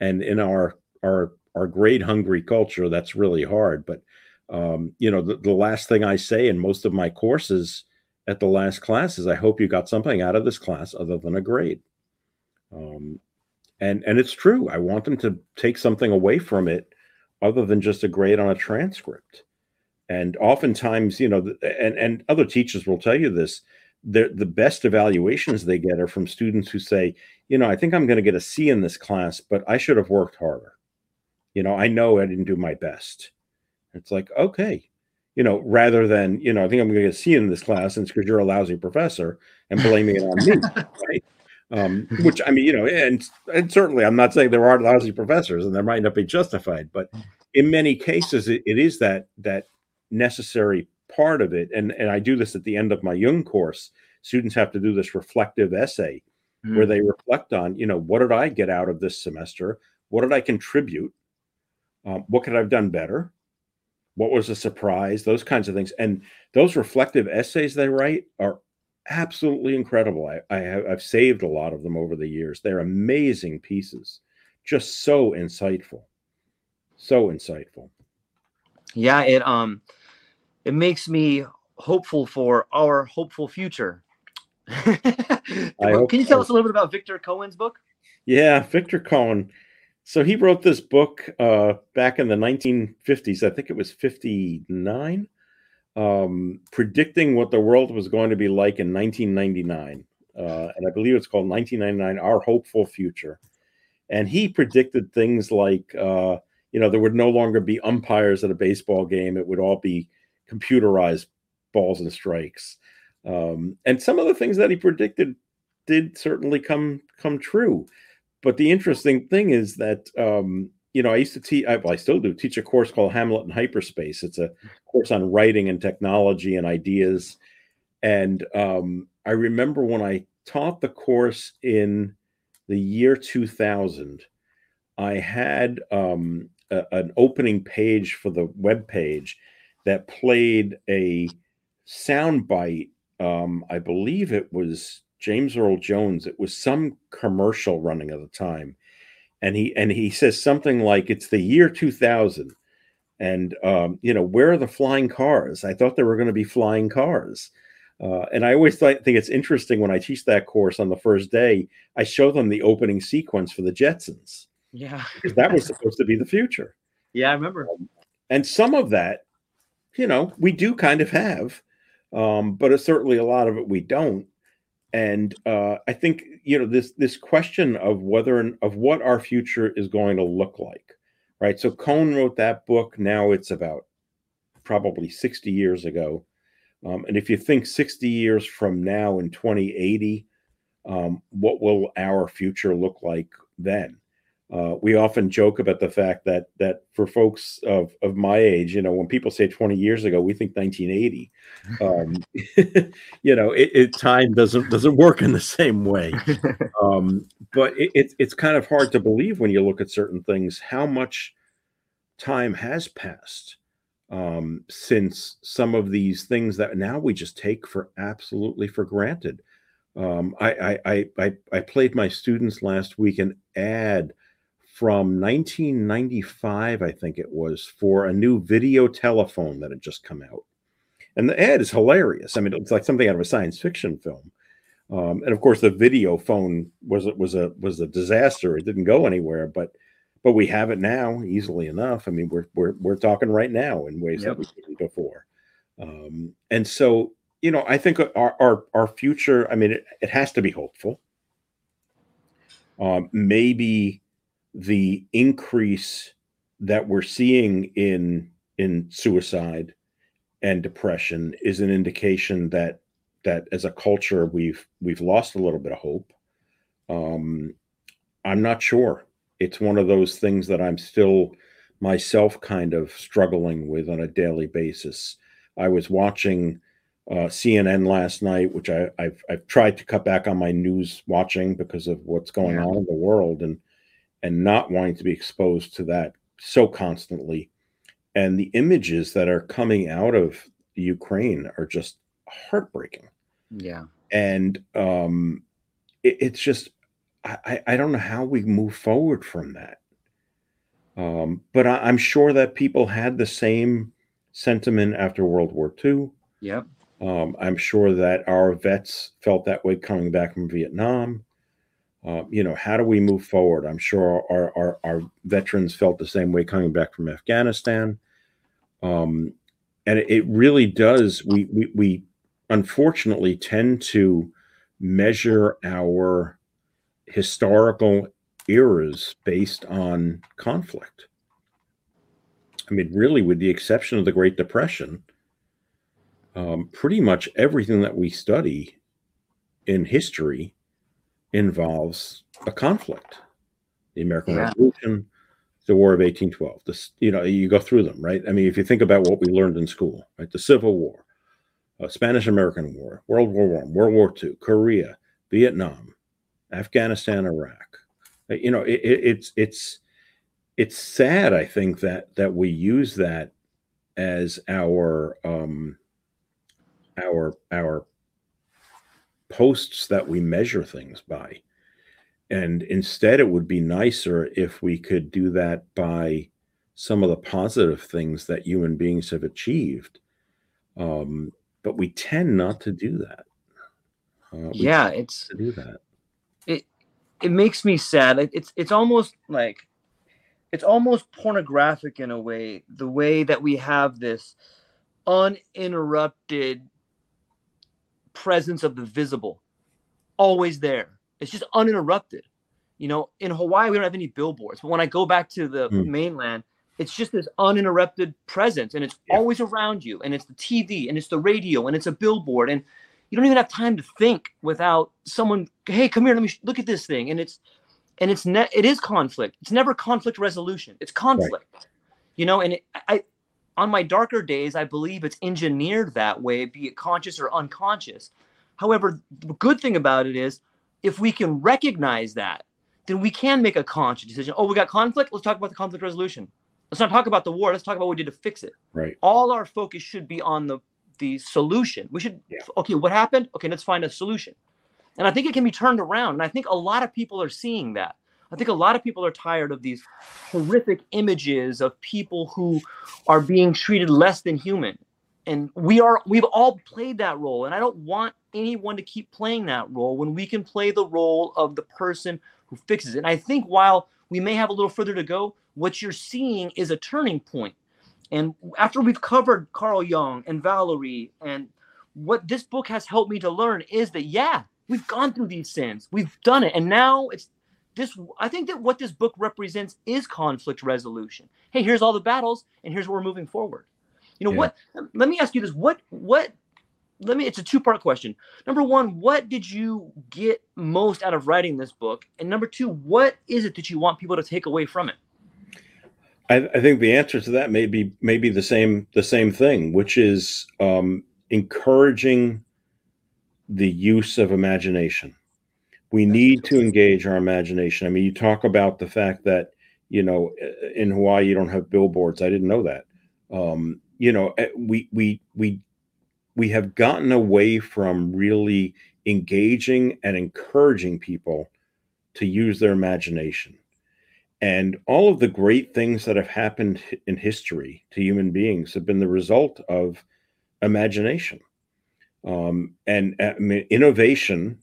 and in our our our grade hungry culture, that's really hard. But um, you know, the, the last thing I say in most of my courses at the last class is, I hope you got something out of this class other than a grade. Um, and and it's true. I want them to take something away from it other than just a grade on a transcript. And oftentimes, you know, and and other teachers will tell you this. The the best evaluations they get are from students who say, you know, I think I'm going to get a C in this class, but I should have worked harder. You know, I know I didn't do my best. It's like, okay, you know, rather than, you know, I think I'm going to get C in this class and it's because you're a lousy professor and blaming it on me, *laughs* right? Um, which I mean, you know, and and certainly I'm not saying there aren't lousy professors and there might not be justified, but in many cases it, it is that that necessary part of it. And, and I do this at the end of my Jung course. Students have to do this reflective essay mm. where they reflect on, you know, what did I get out of this semester? What did I contribute? Um, what could I have done better? What was a surprise? Those kinds of things. And those reflective essays they write are absolutely incredible. I, I have I've saved a lot of them over the years. They're amazing pieces, just so insightful, so insightful. Yeah, it um it makes me hopeful for our hopeful future. *laughs* Can you tell us a little bit about Victor Cohn's book? Yeah, Victor Cohen. So he wrote this book uh, back in the 1950s. I think it was 59, um, predicting what the world was going to be like in 1999. Uh, and I believe it's called 1999 Our Hopeful Future. And he predicted things like, uh, you know, there would no longer be umpires at a baseball game, it would all be computerized balls and strikes. Um, and some of the things that he predicted did certainly come come true. But the interesting thing is that um, you know I used to teach. I, well, I still do teach a course called Hamlet and Hyperspace. It's a course on writing and technology and ideas. And um, I remember when I taught the course in the year 2000, I had um, a, an opening page for the web page that played a sound bite. Um, I believe it was James Earl Jones. It was some commercial running at the time, and he and he says something like, "It's the year 2000." And um, you know, where are the flying cars? I thought there were going to be flying cars. Uh, and I always th- think it's interesting when I teach that course on the first day, I show them the opening sequence for the Jetsons. Yeah. *laughs* because that was supposed to be the future. Yeah, I remember. Um, and some of that you know, we do kind of have, um, but it's certainly a lot of it we don't. And uh, I think you know this this question of whether and of what our future is going to look like, right? So Cohn wrote that book. Now it's about probably 60 years ago. Um, and if you think 60 years from now in 2080, um, what will our future look like then? Uh, we often joke about the fact that that for folks of, of my age, you know, when people say 20 years ago, we think 1980. *laughs* Um, *laughs* you know, it, it, time doesn't doesn't work in the same way. *laughs* Um, but it, it, it's kind of hard to believe when you look at certain things how much time has passed um, since some of these things that now we just take for absolutely for granted. Um, I, I, I, I played my students last week an ad from 1995, I think it was, for a new video telephone that had just come out. And the ad is hilarious. I mean, it's like something out of a science fiction film. Um, and of course, the video phone was was a was a disaster. It didn't go anywhere, but but we have it now easily enough. I mean, we're we're we're talking right now in ways yep. that we didn't before. Um, and so, you know, I think our our, our future. I mean, it, it has to be hopeful. Um, maybe the increase that we're seeing in in suicide and depression is an indication that that as a culture we've we've lost a little bit of hope. Um, I'm not sure it's one of those things that I'm still myself kind of struggling with on a daily basis. I was watching uh, CNN last night, which I, have I've tried to cut back on my news watching because of what's going yeah. on in the world and and not wanting to be exposed to that so constantly. And the images that are coming out of Ukraine are just heartbreaking. Yeah. And um, it, it's just I, I don't know how we move forward from that. Um, but I, am sure that people had the same sentiment after World War II. Yep. Um, I'm sure that our vets felt that way coming back from Vietnam. Uh, you know, how do we move forward? I'm sure our, our, our veterans felt the same way coming back from Afghanistan. Um, and it, really does. We, we, we unfortunately tend to measure our historical eras based on conflict. I mean, really, with the exception of the Great Depression, um, pretty much everything that we study in history involves a conflict. The American yeah. Revolution, the War of 1812. This, you know, you go through them, right? I mean, if you think about what we learned in school, right? The Civil War, uh, Spanish American War, World War One, World War Two, Korea, Vietnam, Afghanistan, Iraq. Uh, you know, it, it, it's it's it's sad. I think that that we use that as our um, our our posts that we measure things by. And instead, it would be nicer if we could do that by some of the positive things that human beings have achieved. Um, but we tend not to do that. Uh, yeah, it's to do that it it makes me sad. It's it's almost like it's almost pornographic in a way, the way that we have this uninterrupted presence of the visible always there. It's just uninterrupted. You know, in Hawaii we don't have any billboards, but when I go back to the mm. mainland, it's just this uninterrupted presence and it's yeah. always around you and it's the TV and it's the radio and it's a billboard and you don't even have time to think without someone hey come here let me look at this thing and it's and it's ne- it is conflict it's never conflict resolution it's conflict right. you know and it, i on my darker days i believe it's engineered that way be it conscious or unconscious however the good thing about it is if we can recognize that then we can make a conscious decision oh we got conflict let's talk about the conflict resolution let's not talk about the war let's talk about what we did to fix it right all our focus should be on the the solution. We should yeah. okay, what happened? Okay, let's find a solution. And I think it can be turned around. And I think a lot of people are seeing that. I think a lot of people are tired of these horrific images of people who are being treated less than human. And we are we've all played that role. And I don't want anyone to keep playing that role when we can play the role of the person who fixes it. And I think while we may have a little further to go, what you're seeing is a turning point. And after we've covered Carl Jung and Valerie, and what this book has helped me to learn is that, yeah, we've gone through these sins, we've done it. And now it's this, I think that what this book represents is conflict resolution. Hey, here's all the battles, and here's where we're moving forward. You know, yeah. what, let me ask you this what, what, let me, it's a two part question. Number one, what did you get most out of writing this book? And number two, what is it that you want people to take away from it? I, I, think the answer to that may be maybe the same the same thing, which is um, encouraging the use of imagination. We need to engage our imagination. I mean, you talk about the fact that you know in Hawaii you don't have billboards. I didn't know that. Um, you know, eh, we we we we have gotten away from really engaging and encouraging people to use their imagination and all of the great things that have happened in history to human beings have been the result of imagination. Um, and uh, I mean, innovation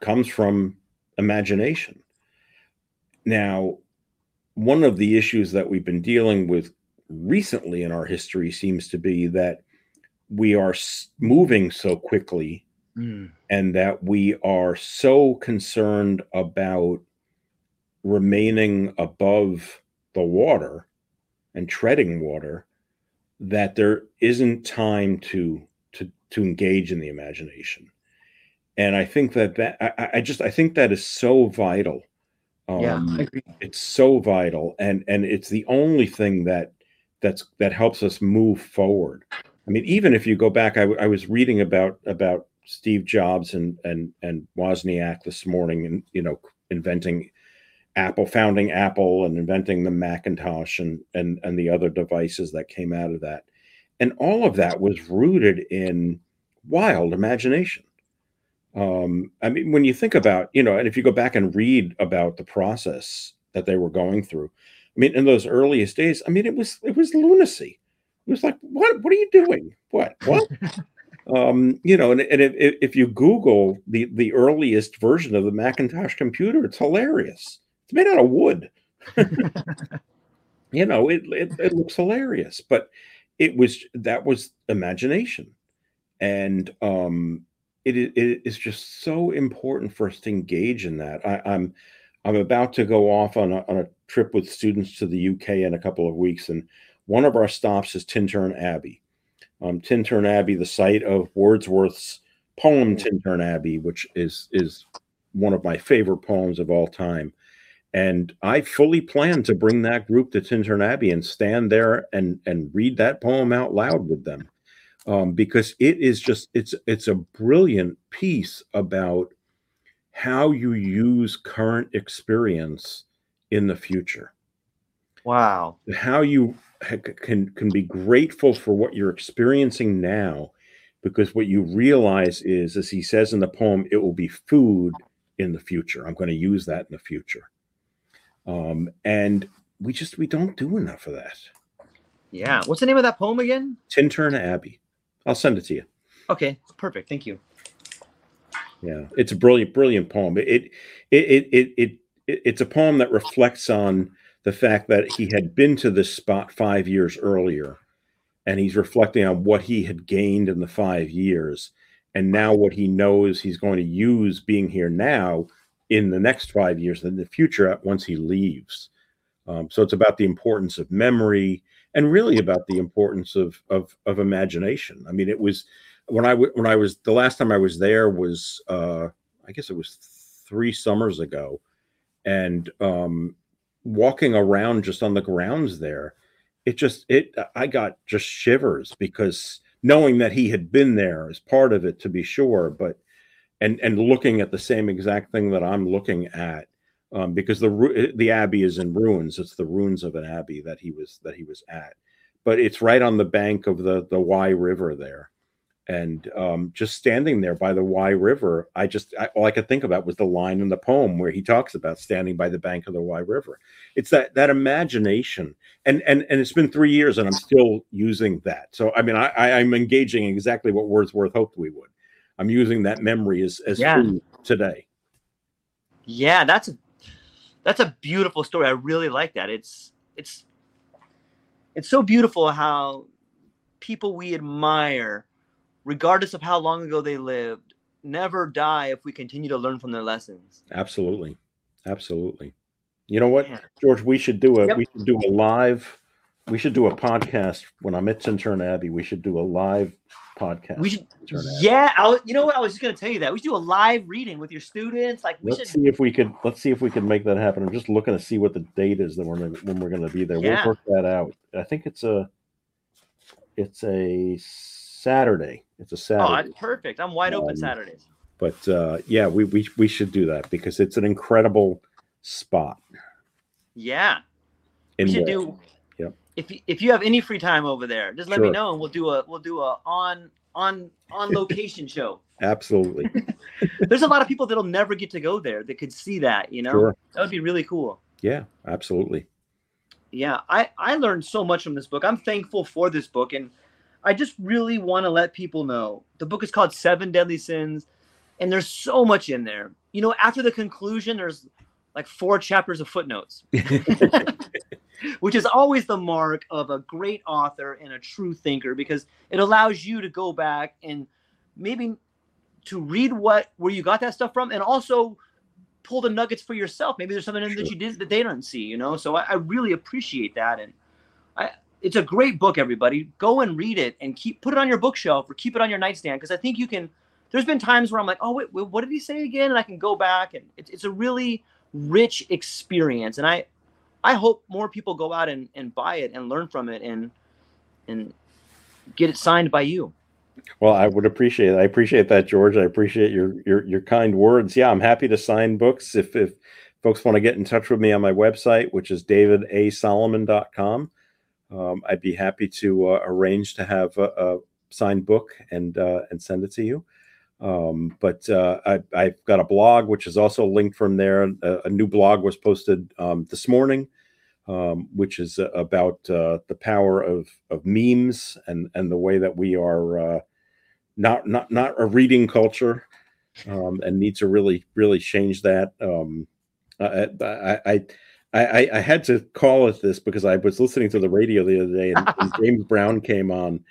comes from imagination. Now, one of the issues that we've been dealing with recently in our history seems to be that we are moving so quickly mm. and that we are so concerned about remaining above the water and treading water that there isn't time to to to engage in the imagination and i think that that i, I just i think that is so vital um, yeah I agree. it's so vital and and it's the only thing that that's that helps us move forward i mean even if you go back I, I was reading about about steve jobs and and and wozniak this morning and you know inventing Apple founding Apple and inventing the Macintosh and and and the other devices that came out of that. And all of that was rooted in wild imagination. Um, I mean, when you think about, you know, and if you go back and read about the process that they were going through, I mean, in those earliest days, I mean, it was it was lunacy. It was like, what what are you doing? What what? *laughs* um, you know, and, and if, if you Google the the earliest version of the Macintosh computer, it's hilarious. It's made out of wood. you know, it, it, it looks hilarious, but it was that was imagination, and um, it it is just so important for us to engage in that. I, I'm I'm about to go off on a, on a trip with students to the UK in a couple of weeks, and one of our stops is Tintern Abbey. Um, Tintern Abbey, the site of Wordsworth's poem Tintern Abbey, which is is one of my favorite poems of all time. And I fully plan to bring that group to Tintern Abbey and stand there and and read that poem out loud with them, um, because it is just it's it's a brilliant piece about how you use current experience in the future. Wow! How you can can be grateful for what you're experiencing now, because what you realize is, as he says in the poem, it will be food in the future. I'm going to use that in the future. Um, and we just we don't do enough of that. Yeah. What's the name of that poem again? Tintern Abbey. I'll send it to you. Okay, perfect. Thank you. Yeah, it's a brilliant, brilliant poem. It it it it it, it it's a poem that reflects on the fact that he had been to this spot five years earlier, and he's reflecting on what he had gained in the five years, and now what he knows he's going to use being here now in the next five years in the future once he leaves. Um, so it's about the importance of memory and really about the importance of of, of imagination. I mean, it was when I w- when I was the last time I was there was uh, I guess it was three summers ago, and um, walking around just on the grounds there, it just it I got just shivers because knowing that he had been there as part of it to be sure, but and and looking at the same exact thing that I'm looking at um, because the the abbey is in ruins. It's the ruins of an abbey that he was that he was at, but it's right on the bank of the the Wye River there, and um, just standing there by the Wye River, I just I, all I could think about was the line in the poem where he talks about standing by the bank of the Wye River. It's that that imagination, and and and it's been three years, and I'm still using that. So I mean, I, I I'm engaging exactly what Wordsworth hoped we would I'm using that memory as as yeah. food today. Yeah, that's a that's a beautiful story. I really like that. It's it's it's so beautiful how people we admire, regardless of how long ago they lived, never die if we continue to learn from their lessons. Absolutely, absolutely. You know what, George? We should do a yep. we should do a live. We should do a podcast when I'm at Tintern Abbey. We should do a live podcast. We should, yeah. I, you know what? I was just going to tell you that we should do a live reading with your students. Like, we let's should see if we could. Let's see if we can make that happen. I'm just looking to see what the date is that we're when we're going to be there. Yeah. We'll work that out. I think it's a. It's a Saturday. It's a Saturday. Oh, perfect. I'm wide open um, Saturdays. But uh, yeah, we, we we should do that because it's an incredible spot. Yeah. In we should do if you, if you have any free time over there, just let sure. me know and we'll do a we'll do a on on on location *laughs* show. Absolutely. *laughs* There's a lot of people that'll never get to go there that could see that, you know. Sure. That would be really cool. Yeah, absolutely. Yeah, I I learned so much from this book. I'm thankful for this book and I just really want to let people know. The book is called Seven Deadly Sins and there's so much in there. You know, after the conclusion there's like four chapters of footnotes. *laughs* which is always the mark of a great author and a true thinker because it allows you to go back and maybe to read what where you got that stuff from and also pull the nuggets for yourself. Maybe there's something sure. that you did that they don't see you know? So I, I really appreciate that and i it's a great book everybody. Go and read it and keep put it on your bookshelf or keep it on your nightstand because i think you can there's been times where i'm like oh wait, wait what did he say again? And i can go back and it's, it's a really rich experience and i I hope more people go out and, and buy it and learn from it and and get it signed by you. Well, I would appreciate it. I appreciate that, George. I appreciate your your your kind words. Yeah, I'm happy to sign books if if folks want to get in touch with me on my website, which is davidasolomon.com. Um, I'd be happy to uh, arrange to have a, a signed book and uh, and send it to you. Um, but uh, I, have got a blog, which is also linked from there. A, a new blog was posted um, this morning, um, which is uh, about uh, the power of, of memes and, and the way that we are uh, not not not a reading culture um, and need to really really change that. Um, I, I, I, I, had to call it this because I was listening to the radio the other day and, and *laughs* James Brown came on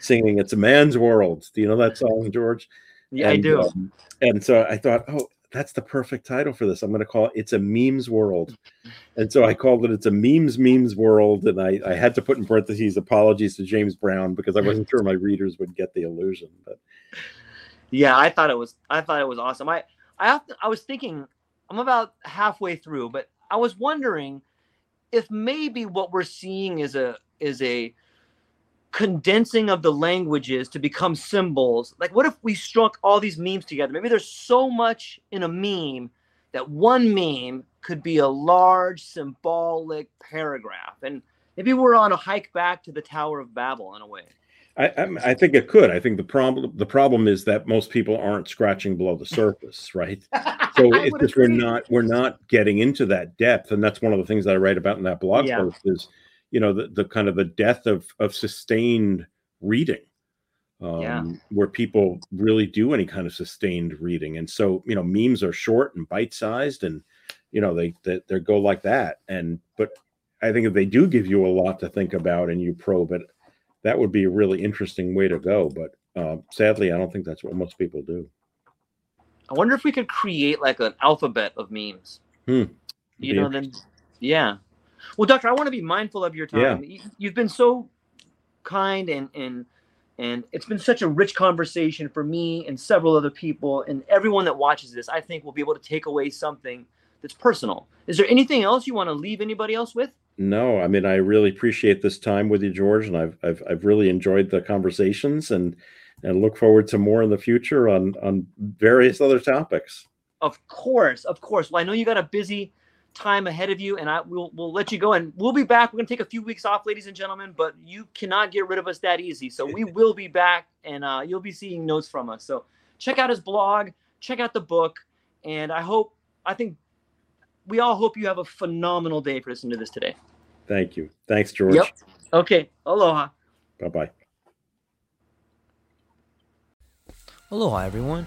singing "It's a Man's World." Do you know that song, George? Yeah, and, I do. Um, and so I thought, oh, that's the perfect title for this. I'm going to call it "It's a Memes World," and so I called it "It's a Memes Memes World." And I, I had to put in parentheses apologies to James Brown because I wasn't sure my readers would get the illusion. But yeah, I thought it was I thought it was awesome. I I to, I was thinking I'm about halfway through, but I was wondering if maybe what we're seeing is a is a condensing of the languages to become symbols. Like, what if we struck all these memes together? Maybe there's so much in a meme that one meme could be a large symbolic paragraph. And maybe we're on a hike back to the Tower of Babel in a way. I, I, think it could. I think the problem the problem is that most people aren't scratching below the surface, *laughs* right? *laughs* So it's just we're not we're not getting into that depth, and that's one of the things that I write about in that blog yeah. post is you know the, the kind of the death of of sustained reading um, yeah. where people really do any kind of sustained reading. And so you know memes are short and bite-sized and you know they, they they go like that. And but i think if they do give you a lot to think about and you probe it that would be a really interesting way to go. But uh, sadly i don't think that's what most people do. I wonder if we could create like an alphabet of memes. Hmm. you know then yeah well, doctor, I want to be mindful of your time. Yeah. You've been so kind and and and it's been such a rich conversation for me and several other people and everyone that watches this. I think will be able to take away something that's personal. Is there anything else you want to leave anybody else with? No, I mean I really appreciate this time with you, George, and I've I've, I've really enjoyed the conversations and and look forward to more in the future on on various other topics. Of course, of course. Well, I know you got a busy time ahead of you, and I will we'll let you go. And we'll be back. We're gonna take a few weeks off, ladies and gentlemen, but you cannot get rid of us that easy. So we *laughs* will be back, and uh, you'll be seeing notes from us. So check out his blog, check out the book, and I hope I think we all hope you have a phenomenal day for listening to this today. Thank you. Thanks, George. Yep. Okay. Aloha. Bye bye. Aloha, everyone.